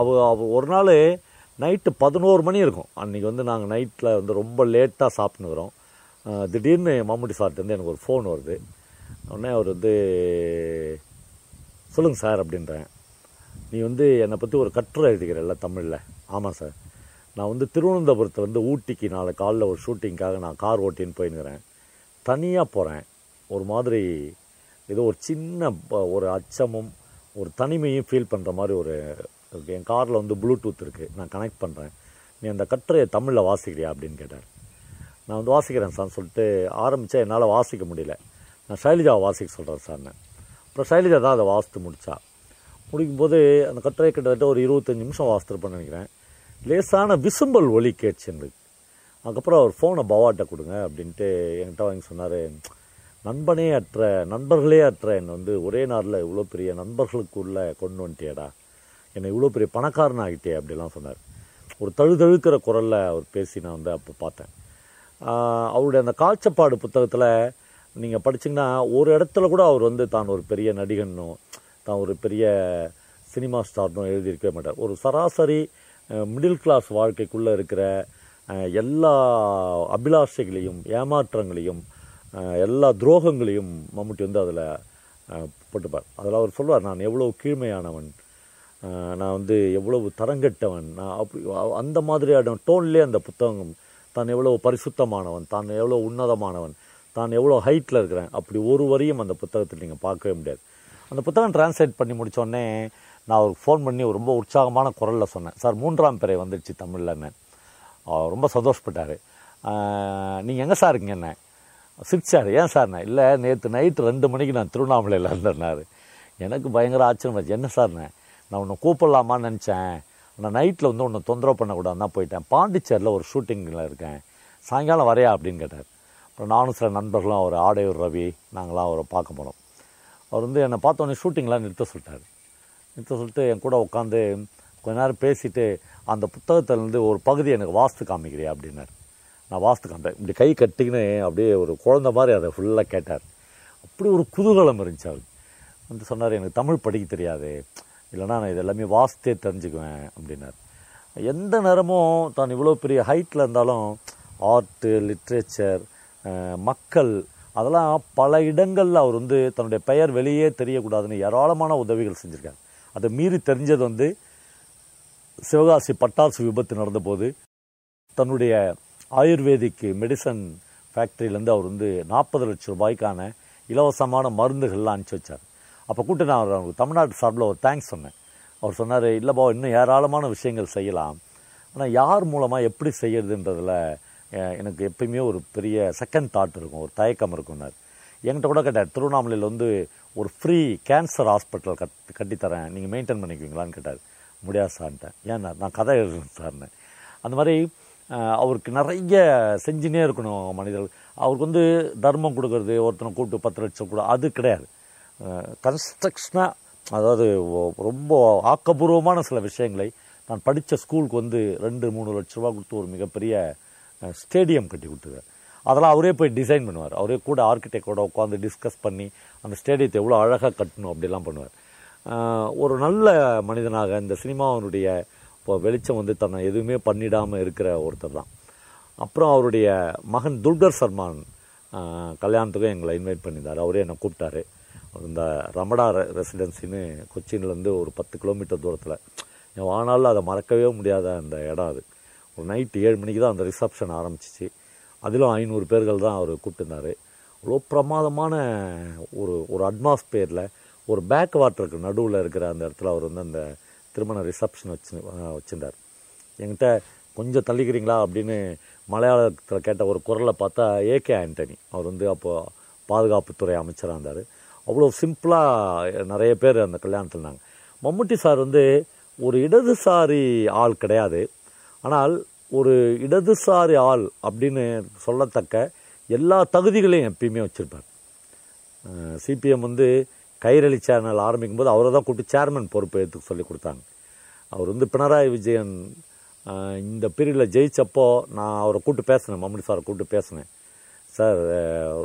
அவ அவ ஒரு நாள் நைட்டு பதினோரு மணி இருக்கும். அன்றைக்கி வந்து நாங்கள் நைட்டில் வந்து ரொம்ப லேட்டாக சாப்பிட்டுக்கிறோம் திடீர்னு மம்முட்டி சார்ட்டேருந்து எனக்கு ஒரு ஃபோன் வருது. உடனே அவர் வந்து சொல்லுங்கள் சார் அப்படின்றேன். நீ வந்து என்னை பற்றி ஒரு கட்டுரை எழுதிக்கிறல்ல தமிழில். ஆமாம் சார். நான் வந்து திருவனந்தபுரத்துலேருந்து ஊட்டிக்கு நாளை காலைல ஒரு ஷூட்டிங்க்காக நான் கார் ஓட்டின்னு போயின்னுக்கிறேன் தனியாக போகிறேன் ஒரு மாதிரி ஏதோ ஒரு சின்ன ஒரு அச்சமும் ஒரு தனிமையும் ஃபீல் பண்ணுற மாதிரி ஒரு என் காரில் வந்து ப்ளூடூத் இருக்குது நான் கனெக்ட் பண்ணுறேன் நீ அந்த கட்டுரையை தமிழில் வாசிக்கிறியா? அப்படின்னு கேட்டார். நான் வந்து வாசிக்கிறேன் சார் சொல்லிட்டு ஆரம்பித்தா என்னால் வாசிக்க முடியல. நான் சைலஜாவை வாசிக்க சொல்கிறேன் சார்னு அப்புறம் சைலஜா தான் அதை வாசித்து முடித்தா முடிக்கும்போது அந்த கட்டுரை கிட்டத்தட்ட ஒரு இருபத்தஞ்சி நிமிஷம் வாசித்திருப்பேன்னு நினைக்கிறேன். லேசான விசும்பல் ஒலி கேட்ச்சு அதுக்கப்புறம் அவர் ஃபோனை பவாட்ட கொடுங்க அப்படின்ட்டு என்கிட்ட வாங்கி சொன்னார். நண்பனே அற்ற நண்பர்களே அற்ற என்னை வந்து ஒரே நாளில் இவ்வளோ பெரிய நண்பர்களுக்குள்ளே கொண்டு வந்துட்டியடா. என்னை இவ்வளோ பெரிய பணக்காரன் ஆகிட்டே அப்படிலாம் சொன்னார். ஒரு தழுதழுக்கிற குரலில் அவர் பேசி நான் வந்து அப்போ பார்த்தேன். அவருடைய அந்த காய்ச்சப்பாடு புத்தகத்தில் நீங்கள் படிச்சிங்கன்னா ஒரு இடத்துல கூட அவர் வந்து தான் ஒரு பெரிய நடிகனோ தான் ஒரு பெரிய சினிமா ஸ்டார்னோ எழுதியிருக்கவே மாட்டார். ஒரு சராசரி மிடில் கிளாஸ் வாழ்க்கைக்குள்ளே இருக்கிற எல்லா அபிலாஷைகளையும் ஏமாற்றங்களையும் எல்லா துரோகங்களையும் மம்முட்டி வந்து அதில் போட்டுப்பார். அதில் அவர் சொல்வார் நான் எவ்வளோ கீழ்மையானவன் நான் வந்து எவ்வளவு தரங்கெட்டவன் நான் அப்படி அந்த மாதிரியான டோன்லேயே அந்த புத்தகம் தான் எவ்வளோ பரிசுத்தமானவன் தான் எவ்வளோ உன்னதமானவன் தான் எவ்வளோ ஹைட்டில் இருக்கிறேன்? அப்படி ஒரு வரியும் அந்த புத்தகத்தில் நீங்கள் பார்க்கவே முடியாது. அந்த புத்தகம் டிரான்ஸ்லேட் பண்ணி முடித்தோடனே நான் அவருக்கு ஃபோன் பண்ணி ரொம்ப உற்சாகமான குரலில் சொன்னேன். சார் மூன்றாம் பிறை வந்துடுச்சு தமிழ்லன்னு அவர் ரொம்ப சந்தோஷப்பட்டார். நீங்கள் எங்கே சார் இருக்கீங்க என்ன? சிரிச்சார் ஏன் சார்? நான் இல்லை நேற்று நைட்டு ரெண்டு மணிக்கு நான் திருவண்ணாமலையில் இருந்தேன்னாரு. எனக்கு பயங்கர ஆச்சரியம் என்ன சார்ண்ணே நான் உன்னை கூப்பிடலாமான்னு நினச்சேன். நான் நைட்டில் வந்து உன்னை தொந்தரவு பண்ணக்கூடாதுன்னு தான் போயிட்டேன். பாண்டிச்சேரியில் ஒரு ஷூட்டிங்கில் இருக்கேன். சாயங்காலம் வரையா? அப்படின்னு கேட்டார். அப்புறம் நானும் சில நண்பர்களும் அவர் ஆடையூர் ரவி நாங்களாம் அவரை பார்க்க போனோம். அவர் வந்து என்னை பார்த்தோன்னே ஷூட்டிங்லாம் நிறுத்த சொல்லிட்டாரு. நிறுத்த சொல்லிட்டு என் கூட உட்காந்து கொஞ்ச நேரம் பேசிட்டு அந்த புத்தகத்திலேருந்து ஒரு பகுதி எனக்கு வாஸ்து காமிக்கிறியா அப்படின்னார். நான் வாஸ்து காமிப்பேன் இப்படி கை கட்டிக்கின்னு அப்படியே ஒரு குழந்த மாதிரி அதை ஃபுல்லாக கேட்டார். அப்படி ஒரு குதூகலம் இருந்துச்சு அவர் வந்து சொன்னார் எனக்கு தமிழ் படிக்க தெரியாது. இல்லைன்னா நான் இது எல்லாமே வாசித்தே தெரிஞ்சுக்குவேன் அப்படின்னார். எந்த நேரமும் தான் இவ்வளோ பெரிய ஹைட்டில் இருந்தாலும் ஆர்ட்டு லிட்ரேச்சர் மக்கள் அதெல்லாம் பல இடங்களில் அவர் வந்து தன்னுடைய பெயர் வெளியே தெரியக்கூடாதுன்னு ஏராளமான உதவிகள் செஞ்சுருக்காரு அதை மீறி தெரிஞ்சது வந்து சிவகாசி பட்டாசு விபத்து நடந்தபோது தன்னுடைய ஆயுர்வேதிக்கு மெடிசன் ஃபேக்ட்ரியிலேருந்து அவர் வந்து நாற்பது லட்சம் ரூபாய்க்கான இலவசமான மருந்துகள்லாம் அனுப்பிச்சி வச்சார். அப்போ கூட்டு நான் அவர் அவருக்கு தமிழ்நாட்டு சார்பில் ஒரு தேங்க்ஸ் சொன்னேன். அவர் சொன்னார் இல்லைப்பா இன்னும் ஏராளமான விஷயங்கள் செய்யலாம். ஆனால் யார் மூலமாக எப்படி செய்யறதுன்றதில் எனக்கு எப்பயுமே ஒரு பெரிய செகண்ட் தாட் இருக்கும் ஒரு தயக்கம் இருக்கும்னார் என்கிட்ட கூட கேட்டார் திருவண்ணாமலையில் வந்து ஒரு ஃப்ரீ கேன்சர் ஹாஸ்பிட்டல் கட் கட்டித்தரேன். நீங்கள் மெயின்டைன் பண்ணிக்குவீங்களான்னு கேட்டார். முடியாது சார்ன்ட்டேன் ஏன்னா நான் கதை எழுதுறேன் சார்ன்னு அந்த மாதிரி அவருக்கு நிறைய செஞ்சுனே இருக்கணும் மனிதர்கள். அவருக்கு வந்து தர்மம் கொடுக்கறது ஒருத்தனை கூப்பிட்டு பத்து லட்சம் கூட அது கிடையாது. கன்ஸ்ட்ரக்ஷனாக அதாவது ரொம்ப ஆக்கப்பூர்வமான சில விஷயங்களை நான் படித்த ஸ்கூலுக்கு வந்து ரெண்டு மூணு லட்ச ரூபா கொடுத்து ஒரு மிகப்பெரிய ஸ்டேடியம் கட்டி கொடுத்துருக்காரு. அதெல்லாம் அவரே போய் டிசைன் பண்ணுவார். அவரே கூட ஆர்கிடெக்டோட உட்காந்து டிஸ்கஸ் பண்ணி அந்த ஸ்டேடியத்தை எவ்வளோ அழகாக கட்டணும் அப்படிலாம் பண்ணுவார். ஒரு நல்ல மனிதனாக இந்த சினிமாவினுடைய இப்போ வெளிச்சம் வந்து தன்னை எதுவுமே பண்ணிடாமல் இருக்கிற ஒருத்தர் தான். அப்புறம் அவருடைய மகன் துல்கர் சர்மான் கல்யாணத்துக்கும் எங்களை இன்வைட் பண்ணியிருந்தார். அவரே என்னை கூப்பிட்டாரு. இந்த ரமடா ரெ- ரெசிடென்சின்னு கொச்சின்லேருந்து ஒரு பத்து கிலோமீட்டர் தூரத்தில். என் வாழ்நாளில் அதை மறக்கவே முடியாத அந்த இடம் அது. ஒரு நைட்டு ஏழு மணிக்கு தான் அந்த ரிசப்ஷன் ஆரம்பிச்சிச்சு. அதிலும் ஐநூறு பேர்கள் தான் அவர் கூப்பிட்டுருந்தாரு அவ்வளோ பிரமாதமான ஒரு ஒரு அட்மாஸ்பியரில் ஒரு பேக் வாட்டருக்கு நடுவில் இருக்கிற அந்த இடத்துல அவர் வந்து அந்த திருமண ரிசப்ஷன் வச்சு வச்சுருந்தார். என்கிட்ட கொஞ்சம் தள்ளிக்கிறீங்களா? அப்படின்னு மலையாளத்தில் கேட்ட ஒரு குரலை பார்த்தா ஏகே ஆண்டனி. அவர் வந்து அப்போது பாதுகாப்புத்துறை அமைச்சராக இருந்தார். அவ்வளோ சிம்பிளாக நிறைய பேர் அந்த கல்யாணத்தில் இருந்தாங்க. மம்முட்டி சார் வந்து ஒரு இடதுசாரி ஆள் கிடையாது. ஆனால் ஒரு இடதுசாரி ஆள் அப்படின்னு சொல்லத்தக்க எல்லா தகுதிகளையும் எப்பயுமே வச்சுருப்பார். சிபிஎம் வந்து கைரளி சேனல் ஆரம்பிக்கும் போது அவரை தான் கூப்பிட்டு சேர்மன் பொறுப்பு ஏற்றுக்க சொல்லி கொடுத்தாங்க. அவர் வந்து பினராயி விஜயன் இந்த பீரியடில் ஜெயிச்சப்போ நான் அவரை கூப்பிட்டு பேசினேன் மம்முடி சாரை கூப்பிட்டு பேசினேன். சார்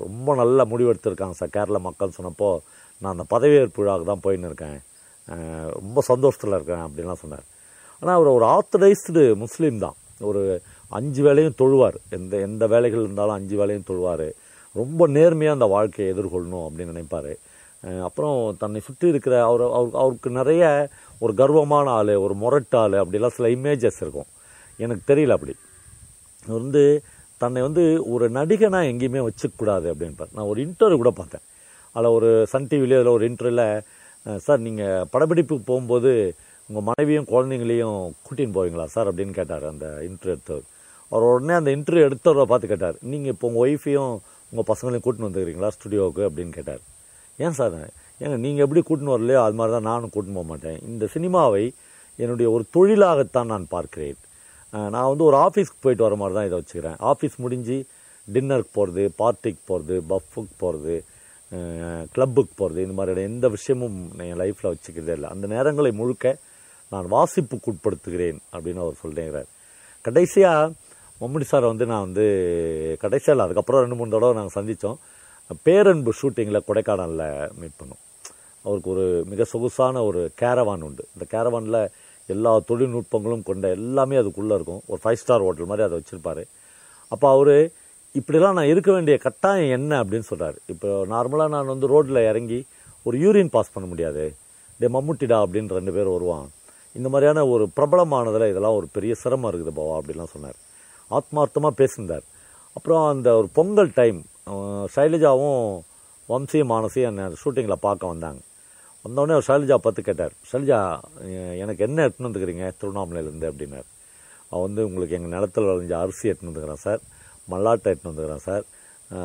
ரொம்ப நல்ல முடிவெடுத்திருக்காங்க சார் கேரள மக்கள் சொன்னப்போ நான் அந்த பதவியேற்பு விழாவுக்கு தான் போயின்னு இருக்கேன். ரொம்ப சந்தோஷத்தில் இருக்கேன் அப்படின்லாம் சொன்னார். ஆனால் அவர் ஒரு ஆத்தரைஸ்டு முஸ்லீம் தான். ஒரு அஞ்சு வேலையும் தொழுவார். எந்த எந்த வேலைகள் இருந்தாலும் அஞ்சு வேலையும் தொழுவார். ரொம்ப நேர்மையாக அந்த வாழ்க்கையை எதிர்கொள்ளணும் அப்படின்னு நினைப்பார். அப்புறம் தன்னை சுற்றி இருக்கிற அவர் அவர் அவருக்கு நிறைய ஒரு கர்வமான ஆள் ஒரு முரட்டு ஆள் அப்படிலாம் சில இமேஜஸ் இருக்கும். எனக்கு தெரியல அப்படி. வந்து தன்னை வந்து ஒரு நடிகனாக எங்கேயுமே வச்சுக்கூடாது அப்படின்பார். நான் ஒரு இன்டர்வியூ கூட பார்த்தேன். அதில் ஒரு சன் டிவிலேயே அதில் ஒரு இன்டர்வியூவில் சார் நீங்கள் படப்பிடிப்புக்கு போகும்போது உங்கள் மனைவியும் குழந்தைங்களையும் கூட்டின்னு போவீங்களா சார் அப்படின்னு கேட்டார் அந்த இன்டர்வியூ எடுத்தவர். அவர் உடனே அந்த இன்டர்வியூ எடுத்தவரை பார்த்து கேட்டார். நீங்கள் இப்போ உங்கள் ஒய்ஃபையும் உங்கள் பசங்களையும் கூட்டின்னு வந்துக்கிறீங்களா ஸ்டுடியோவுக்கு அப்படின்னு கேட்டார். ஏன் சார்? ஏங்க நீங்கள் எப்படி கூட்டின்னு வரலையோ அது மாதிரி தான் நானும் கூட்டின்னு போக மாட்டேன். இந்த சினிமாவை என்னுடைய ஒரு தொழிலாகத்தான் நான் பார்க்கிறேன். நான் வந்து ஒரு ஆஃபீஸ்க்கு போயிட்டு வர மாதிரி தான் இதை வச்சுக்கிறேன். ஆஃபீஸ் முடிஞ்சு டின்னருக்கு போகிறது பார்ட்டிக்கு போகிறது பஃபுக்கு போகிறது கிளப்புக்கு போகிறது இந்த மாதிரியான எந்த விஷயமும் என் லைஃப்பில் வச்சுக்கிறதே இல்லை. அந்த நேரங்களை முழுக்க நான் வாசிப்புக்கு உட்படுத்துகிறேன் அப்படின்னு அவர் சொல்லிட்டேங்கிறார் கடைசியாக மம்முடி சாரை வந்து நான் வந்து கடைசியாக அதுக்கப்புறம் ரெண்டு மூணு தடவை நாங்கள் சந்தித்தோம் பேரன்பு ஷூட்டிங்கில் கொடைக்கானலில் மீட் பண்ணோம். அவருக்கு ஒரு மிக சொகுசான ஒரு கேரவான் உண்டு. இந்த கேரவானில் எல்லா தொழில்நுட்பங்களும் கொண்ட எல்லாமே அதுக்குள்ளே இருக்கும். ஒரு ஃபைவ் ஸ்டார் ஹோட்டல் மாதிரி அதை வச்சுருப்பாரு. அப்போ அவர் இப்படிலாம் நான் இருக்க வேண்டிய கட்டாயம் என்ன? அப்படின்னு சொல்கிறார் இப்போ நார்மலாக நான் வந்து ரோட்டில் இறங்கி ஒரு யூரின் பாஸ் பண்ண முடியாது. டே மம்முட்டிடா அப்படின்னு ரெண்டு பேர் வருவான் இந்த மாதிரியான ஒரு பிரபலமானதில் இதெல்லாம் ஒரு பெரிய சிரமம் இருக்குது பாவா அப்படிலாம் சொன்னார். ஆத்மார்த்தமாக பேசியிருந்தார். அப்புறம் அந்த ஒரு பொங்கல் டைம் சைலஜாவும் வம்சி மானசி என்ன ஷூட்டிங்கில் பார்க்க வந்தாங்க. வந்தோடனே அவர் சைலஜா பார்த்து கேட்டார் சைலஜா எனக்கு என்ன எடுத்துன்னு வந்துக்கிறீங்க? திருவண்ணாமலையிலேருந்து அப்படின்னார். அவன் வந்து உங்களுக்கு எங்கள் நிலத்தில் விளைஞ்ச அரிசி எடுத்துன்னு வந்துக்கிறேன் சார். மல்லாட்டை எடுத்துன்னு வந்துக்கிறேன் சார்.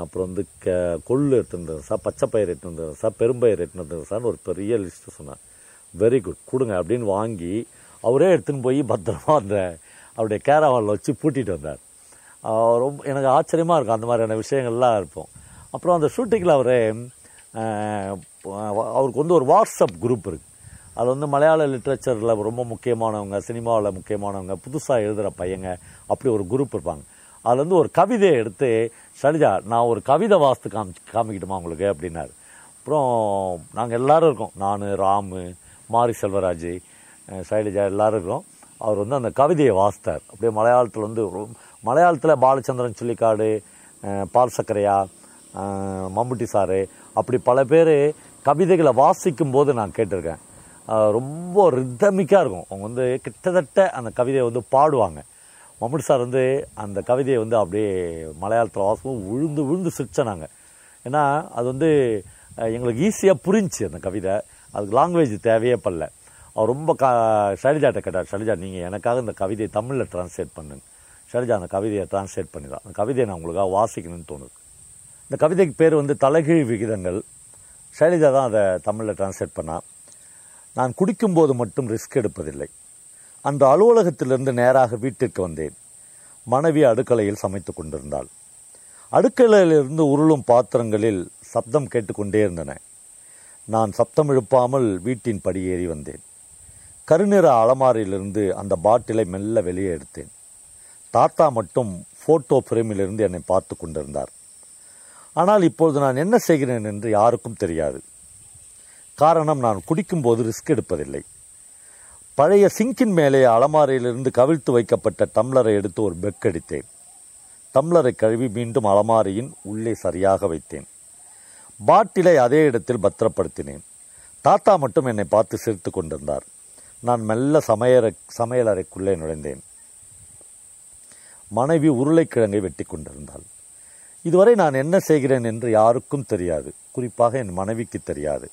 அப்புறம் வந்து க கொள்ளு எடுத்துன்னு வந்துக்கிறேன் சார். பச்சைப்பயிர் எடுத்துன்னு வந்துக்கிறேன் சார். பெரும்பயிர் எடுத்துன்னு வந்துக்கிறேன் சார் ஒரு பெரிய லிஸ்ட்டு சொன்னார். வெரி குட் கொடுங்க அப்படின்னு வாங்கி அவரே எடுத்துன்னு போய் பத்திரமா அந்த அவருடைய கேரவாலில் வச்சு பூட்டிகிட்டு வந்தார். ரொம்ப எனக்கு ஆச்சரியமாக இருக்கும். அந்த மாதிரியான விஷயங்கள்லாம் இருப்போம் அப்புறம் அந்த ஷூட்டிங்கில் அவர் அவருக்கு வந்து ஒரு வாட்ஸ்அப் குரூப் இருக்குது அது வந்து மலையாள லிட்ரேச்சரில் ரொம்ப முக்கியமானவங்க சினிமாவில் முக்கியமானவங்க புதுசாக எழுதுகிற பையங்க அப்படி ஒரு குரூப் இருப்பாங்க. அதில் வந்து ஒரு கவிதையை எடுத்து சரிஜா நான் ஒரு கவிதை வாஸ்து காமி காமிக்கிட்டுமா உங்களுக்கு? அப்படின்னாரு. அப்புறம் நாங்கள் எல்லோரும் இருக்கோம். நான் ராமு மாரி செல்வராஜ் சைலஜா எல்லாரும் இருக்கிறோம் அவர் வந்து அந்த கவிதையை வாசித்தார். அப்படியே மலையாளத்தில் வந்து மலையாளத்தில் பாலச்சந்திரன் சொல்லிக்காடு பால் சக்கரையா மம்முட்டி சாரு அப்படி பல பேர் கவிதைகளை வாசிக்கும் போது நான் கேட்டிருக்கேன். ரொம்ப ரித்தமிக்காக இருக்கும். அவங்க வந்து கிட்டத்தட்ட அந்த கவிதையை வந்து பாடுவாங்க. மம்முட்டி சார் வந்து அந்த கவிதையை வந்து அப்படியே மலையாளத்தில் வாசிக்கும் விழுந்து விழுந்து நாங்கள் ஏன்னா அது வந்து எங்களுக்கு ஈஸியாக புரிஞ்சு அந்த கவிதை. அதுக்கு லாங்குவேஜ் தேவையே படல. அவர் ரொம்ப க ஷைலஜாட்ட கேட்டார் ஷைலஜா நீங்கள் எனக்காக இந்த கவிதையை தமிழில் டிரான்ஸ்லேட் பண்ணுங்க. ஷைலஜா அந்த கவிதையை டிரான்ஸ்லேட் பண்ணிதான் அந்த கவிதையை நான் உங்களுக்காக வாசிக்கணும்னு தோணுது. இந்த கவிதைக்கு பேர் வந்து தலைகீழ் விகிதங்கள். ஷைலஜா தான் அதை தமிழில் டிரான்ஸ்லேட் பண்ணா நான் குடிக்கும்போது மட்டும் ரிஸ்க் எடுப்பதில்லை. அந்த அலுவலகத்திலிருந்து நேராக வீட்டிற்கு வந்தேன். மனைவி அடுக்கலையில் சமைத்துக் கொண்டிருந்தாள். அடுக்கலையிலிருந்து உருளும் பாத்திரங்களில் சப்தம் கேட்டுக்கொண்டே இருந்தன. நான் சப்தம் எழுப்பாமல் வீட்டின் படியேறி வந்தேன். கருநிற அலமாரியிலிருந்து அந்த பாட்டிலை மெல்ல வெளியே எடுத்தேன். தாத்தா மட்டும் போட்டோ பிரேமிலிருந்து என்னை பார்த்து கொண்டிருந்தார். ஆனால் இப்பொழுது நான் என்ன செய்கிறேன் என்று யாருக்கும் தெரியாது. காரணம் நான் குடிக்கும்போது ரிஸ்க் எடுப்பதில்லை. பழைய சிங்கின் மேலே அலமாரியிலிருந்து கவிழ்த்து வைக்கப்பட்ட டம்ளரை எடுத்து ஒரு பெக் அடித்தேன். டம்ளரை கழுவி மீண்டும் அலமாரியின் உள்ளே சரியாக வைத்தேன். பாட்டிலை அதே இடத்தில் பத்திரப்படுத்தினேன். தாத்தா மட்டும் என்னை பார்த்து சிரித்து கொண்டிருந்தார். நான் மெல்ல சமையற சமையலறைக்குள்ளே நுழைந்தேன். மனைவி உருளைக்கிழங்கை வெட்டி கொண்டிருந்தாள். இதுவரை நான் என்ன செய்கிறேன் என்று யாருக்கும் தெரியாது. குறிப்பாக என் மனைவிக்கு தெரியாது.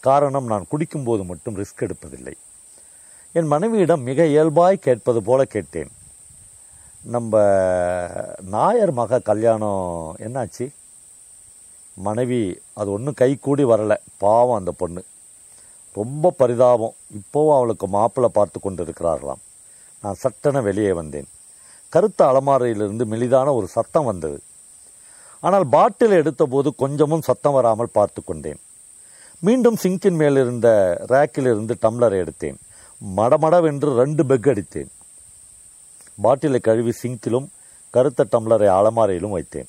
காரணம் நான் குடிக்கும்போது மட்டும் ரிஸ்க் எடுப்பதில்லை. என் மனைவியிடம் மிக இயல்பாய் கேட்பது போல கேட்டேன். நம்ம நாயர் மக கல்யாணம் என்னாச்சு? மனைவி அது ஒன்றும் கை கூடி வரலை. பாவம் அந்த பொண்ணு. ரொம்ப பரிதாபம். இப்போவும் அவளுக்கு மாப்பிள்ளை பார்த்து கொண்டு இருக்கிறார்களாம் நான் சட்டென வெளியே வந்தேன். கருத்த அலமாரியிலிருந்து மெலிதான ஒரு சத்தம் வந்தது. ஆனால் பாட்டில் எடுத்தபோது கொஞ்சமும் சத்தம் வராமல் பார்த்து கொண்டேன். மீண்டும் சிங்கின் மேலிருந்த இருந்த ரேக்கில் இருந்து டம்ளரை எடுத்தேன். மடமடவென்று ரெண்டு பெக் அடித்தேன். பாட்டிலை கழுவி சிங்கிலும் கருத்த டம்ளரை அலமாரியிலும் வைத்தேன்.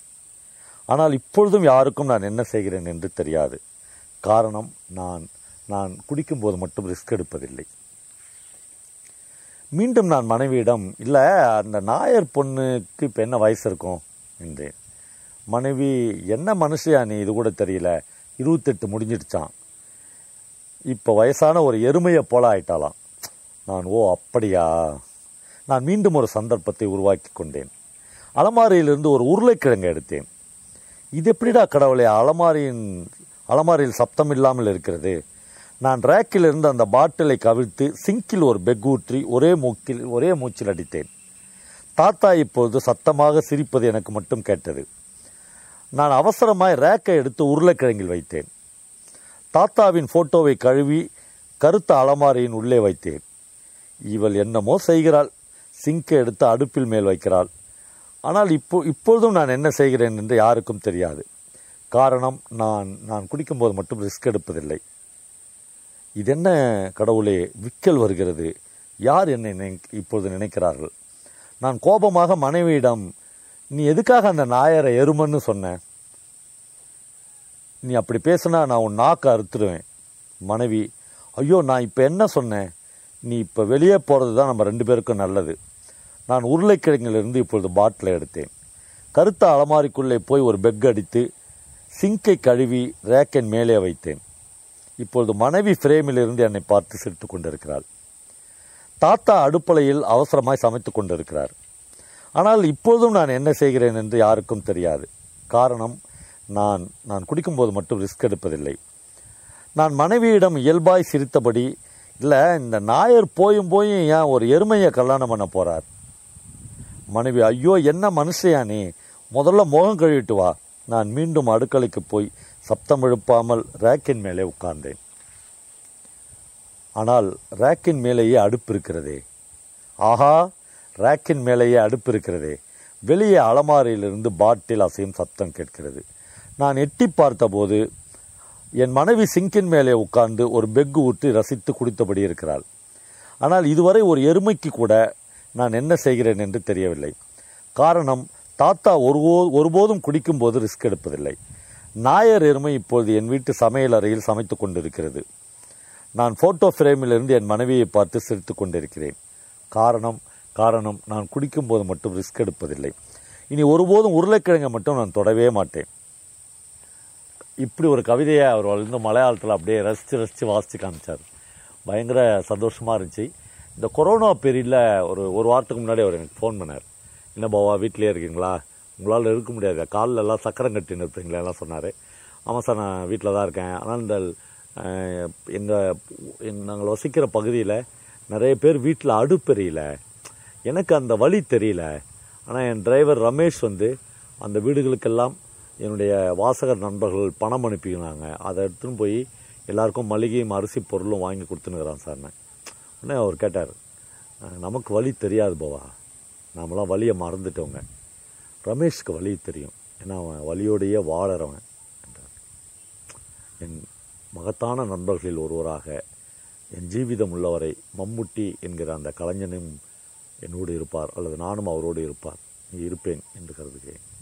ஆனால் இப்பொழுதும் யாருக்கும் நான் என்ன செய்கிறேன் என்று தெரியாது. காரணம் நான் நான் குடிக்கும்போது மட்டும் ரிஸ்க் எடுப்பதில்லை. மீண்டும் நான் மனைவியிடம் இல்லை அந்த நாயர் பொண்ணுக்கு இப்போ என்ன வயசு இருக்கும்? என்றேன். மனைவி என்ன மனுஷியா நீ? இது கூட தெரியல. இருபத்தெட்டு முடிஞ்சிடுச்சான் இப்போ வயசான ஒரு எருமையை போல ஆயிட்டாலாம் நான் ஓ அப்படியா? நான் மீண்டும் ஒரு சந்தர்ப்பத்தை உருவாக்கி கொண்டேன். அலமாரியிலிருந்து ஒரு உருளைக்கிழங்கு எடுத்தேன். இது எப்படிடா கடவுளே அலமாரியின் அலமாரியில் சப்தம் இல்லாமல் இருக்கிறது? நான் ரேக்கில் இருந்து அந்த பாட்டிலை கவிழ்த்து சிங்கில் ஒரு பெக் ஊற்றி ஒரே மூக்கில் ஒரே மூச்சில் அடித்தேன். தாத்தா இப்போது சத்தமாக சிரிப்பது எனக்கு மட்டும் கேட்டது. நான் அவசரமாய் ரேக்கை எடுத்து உருளைக்கிழங்கில் வைத்தேன். தாத்தாவின் போட்டோவை கழுவி கருத்த அலமாரியின் உள்ளே வைத்தேன். இவள் என்னமோ செய்கிறாள். சிங்கை எடுத்து அடுப்பில் மேல் வைக்கிறாள். ஆனால் இப்போ இப்பொழுதும் நான் என்ன செய்கிறேன் என்று யாருக்கும் தெரியாது. காரணம் நான் நான் குடிக்கும்போது மட்டும் ரிஸ்க் எடுப்பதில்லை. இது என்ன கடவுளே விக்கல் வருகிறது. யார் என்னை நினை- இப்பொழுது நினைக்கிறார்கள்? நான் கோபமாக மனைவியிடம் நீ எதுக்காக அந்த நாயரை எருமன்னு சொன்ன? நீ அப்படி பேசுனா நான் உன் நாக்கு அறுத்துடுவேன் மனைவி ஐயோ நான் இப்போ என்ன சொன்னேன்? நீ இப்போ வெளியே போகிறது தான் நம்ம ரெண்டு பேருக்கும் நல்லது. நான் உருளைக்கிழங்கிலிருந்து இப்பொழுது பாட்டிலை எடுத்தேன். கருத்த அலமாரிக்குள்ளே போய் ஒரு பெக் அடித்து சிங்கை கழுவி ரேக்கன் மேலே வைத்தேன். இப்பொழுது மனைவி ஃப்ரேமிலிருந்து என்னை பார்த்து சிரித்து கொண்டிருக்கிறாள். தாத்தா அடுப்பலையில் அவசரமாய் சமைத்துக் கொண்டிருக்கிறார். ஆனால் இப்பொழுதும் நான் என்ன செய்கிறேன் என்று யாருக்கும் தெரியாது. காரணம் நான் நான் குடிக்கும்போது மட்டும் ரிஸ்க் எடுப்பதில்லை. நான் மனைவியிடம் இயல்பாய் சிரித்தபடி இல்லை இந்த நாயர் போயும் போயும் ஏன் ஒரு எருமையை கல்யாணம் பண்ண போகிறார் மனைவி ஐயோ என்ன மனுஷையா நீ? முதல்ல முகம் கழுவிட்டு வா. நான் மீண்டும் அடுக்கலைக்கு போய் சப்தம் எழுப்பாமல் ரேக்கின் மேலே உட்கார்ந்தேன். ஆனால் ரேக்கின் மேலேயே அடுப்பு இருக்கிறதே. ஆஹா ரேக்கின் மேலேயே அடுப்பு இருக்கிறதே. வெளியே அலமாரியிலிருந்து பாட்டில் அசையும் சத்தம் கேட்கிறது. நான் எட்டி பார்த்தபோது என் மனைவி சிங்கின் மேலே உட்கார்ந்து ஒரு பெக்கு ஊற்றி ரசித்து குடித்தபடி இருக்கிறாள். ஆனால் இதுவரை ஒரு எருமைக்கு கூட நான் என்ன செய்கிறேன் என்று தெரியவில்லை. காரணம் தாத்தா ஒரு ஒருபோதும் குடிக்கும்போது ரிஸ்க் எடுப்பதில்லை. நாயர் எருமை இப்போது என் வீட்டு சமையல் அறையில் சமைத்துக் கொண்டிருக்கிறது. நான் போட்டோ ஃப்ரேமிலிருந்து என் மனைவியை பார்த்து சிரித்து கொண்டிருக்கிறேன். காரணம் காரணம் நான் குடிக்கும்போது மட்டும் ரிஸ்க் எடுப்பதில்லை. இனி ஒருபோதும் உருளைக்கிழங்கை மட்டும் நான் தொடவே மாட்டேன். இப்படி ஒரு கவிதையை அவர் வந்து மலையாளத்தில் அப்படியே ரசித்து ரசித்து வாசித்து காமிச்சார். பயங்கர சந்தோஷமாக இருந்துச்சு. இந்த கொரோனா பீரியடில் ஒரு ஒரு வாரத்துக்கு முன்னாடி அவர் எனக்கு ஃபோன் பண்ணார். என்ன பாவா வீட்டிலே இருக்கீங்களா? உங்களால் இருக்க முடியாது. காலில் எல்லாம் சக்கரம் கட்டி நிறுத்துங்களா எல்லாம் சொன்னார். ஆமாம் சார் நான் வீட்டில் தான் இருக்கேன். ஆனால் இந்த எங்கள் நாங்கள் வசிக்கிற பகுதியில் நிறைய பேர் வீட்டில் அடுப்பெரியல எனக்கு அந்த வழி தெரியல. ஆனால் என் டிரைவர் ரமேஷ் வந்து அந்த வீடுகளுக்கெல்லாம் என்னுடைய வாசகர் நண்பர்கள் பணம் அனுப்பினாங்க அதை எடுத்துன்னு போய் எல்லாருக்கும் மளிகையும் அரிசி பொருளும் வாங்கி கொடுத்துனுக்குறான் சார் நான். உடனே அவர் கேட்டார். நமக்கு வழி தெரியாது போவா. நாமெல்லாம் வழியை மறந்துட்டோங்க. ரமேஷ்க்கு வழி தெரியும். ஏன்னா அவன் வழியோடையே வாழறவன். என்றார். என் மகத்தான நண்பர்களில் ஒருவராக என் ஜீவிதம் உள்ளவரை மம்முட்டி என்கிற அந்த கலைஞனும் என்னோடு இருப்பார் அல்லது நானும் அவரோடு இருப்பார். இருப்பேன் என்று கருதுகிறேன்.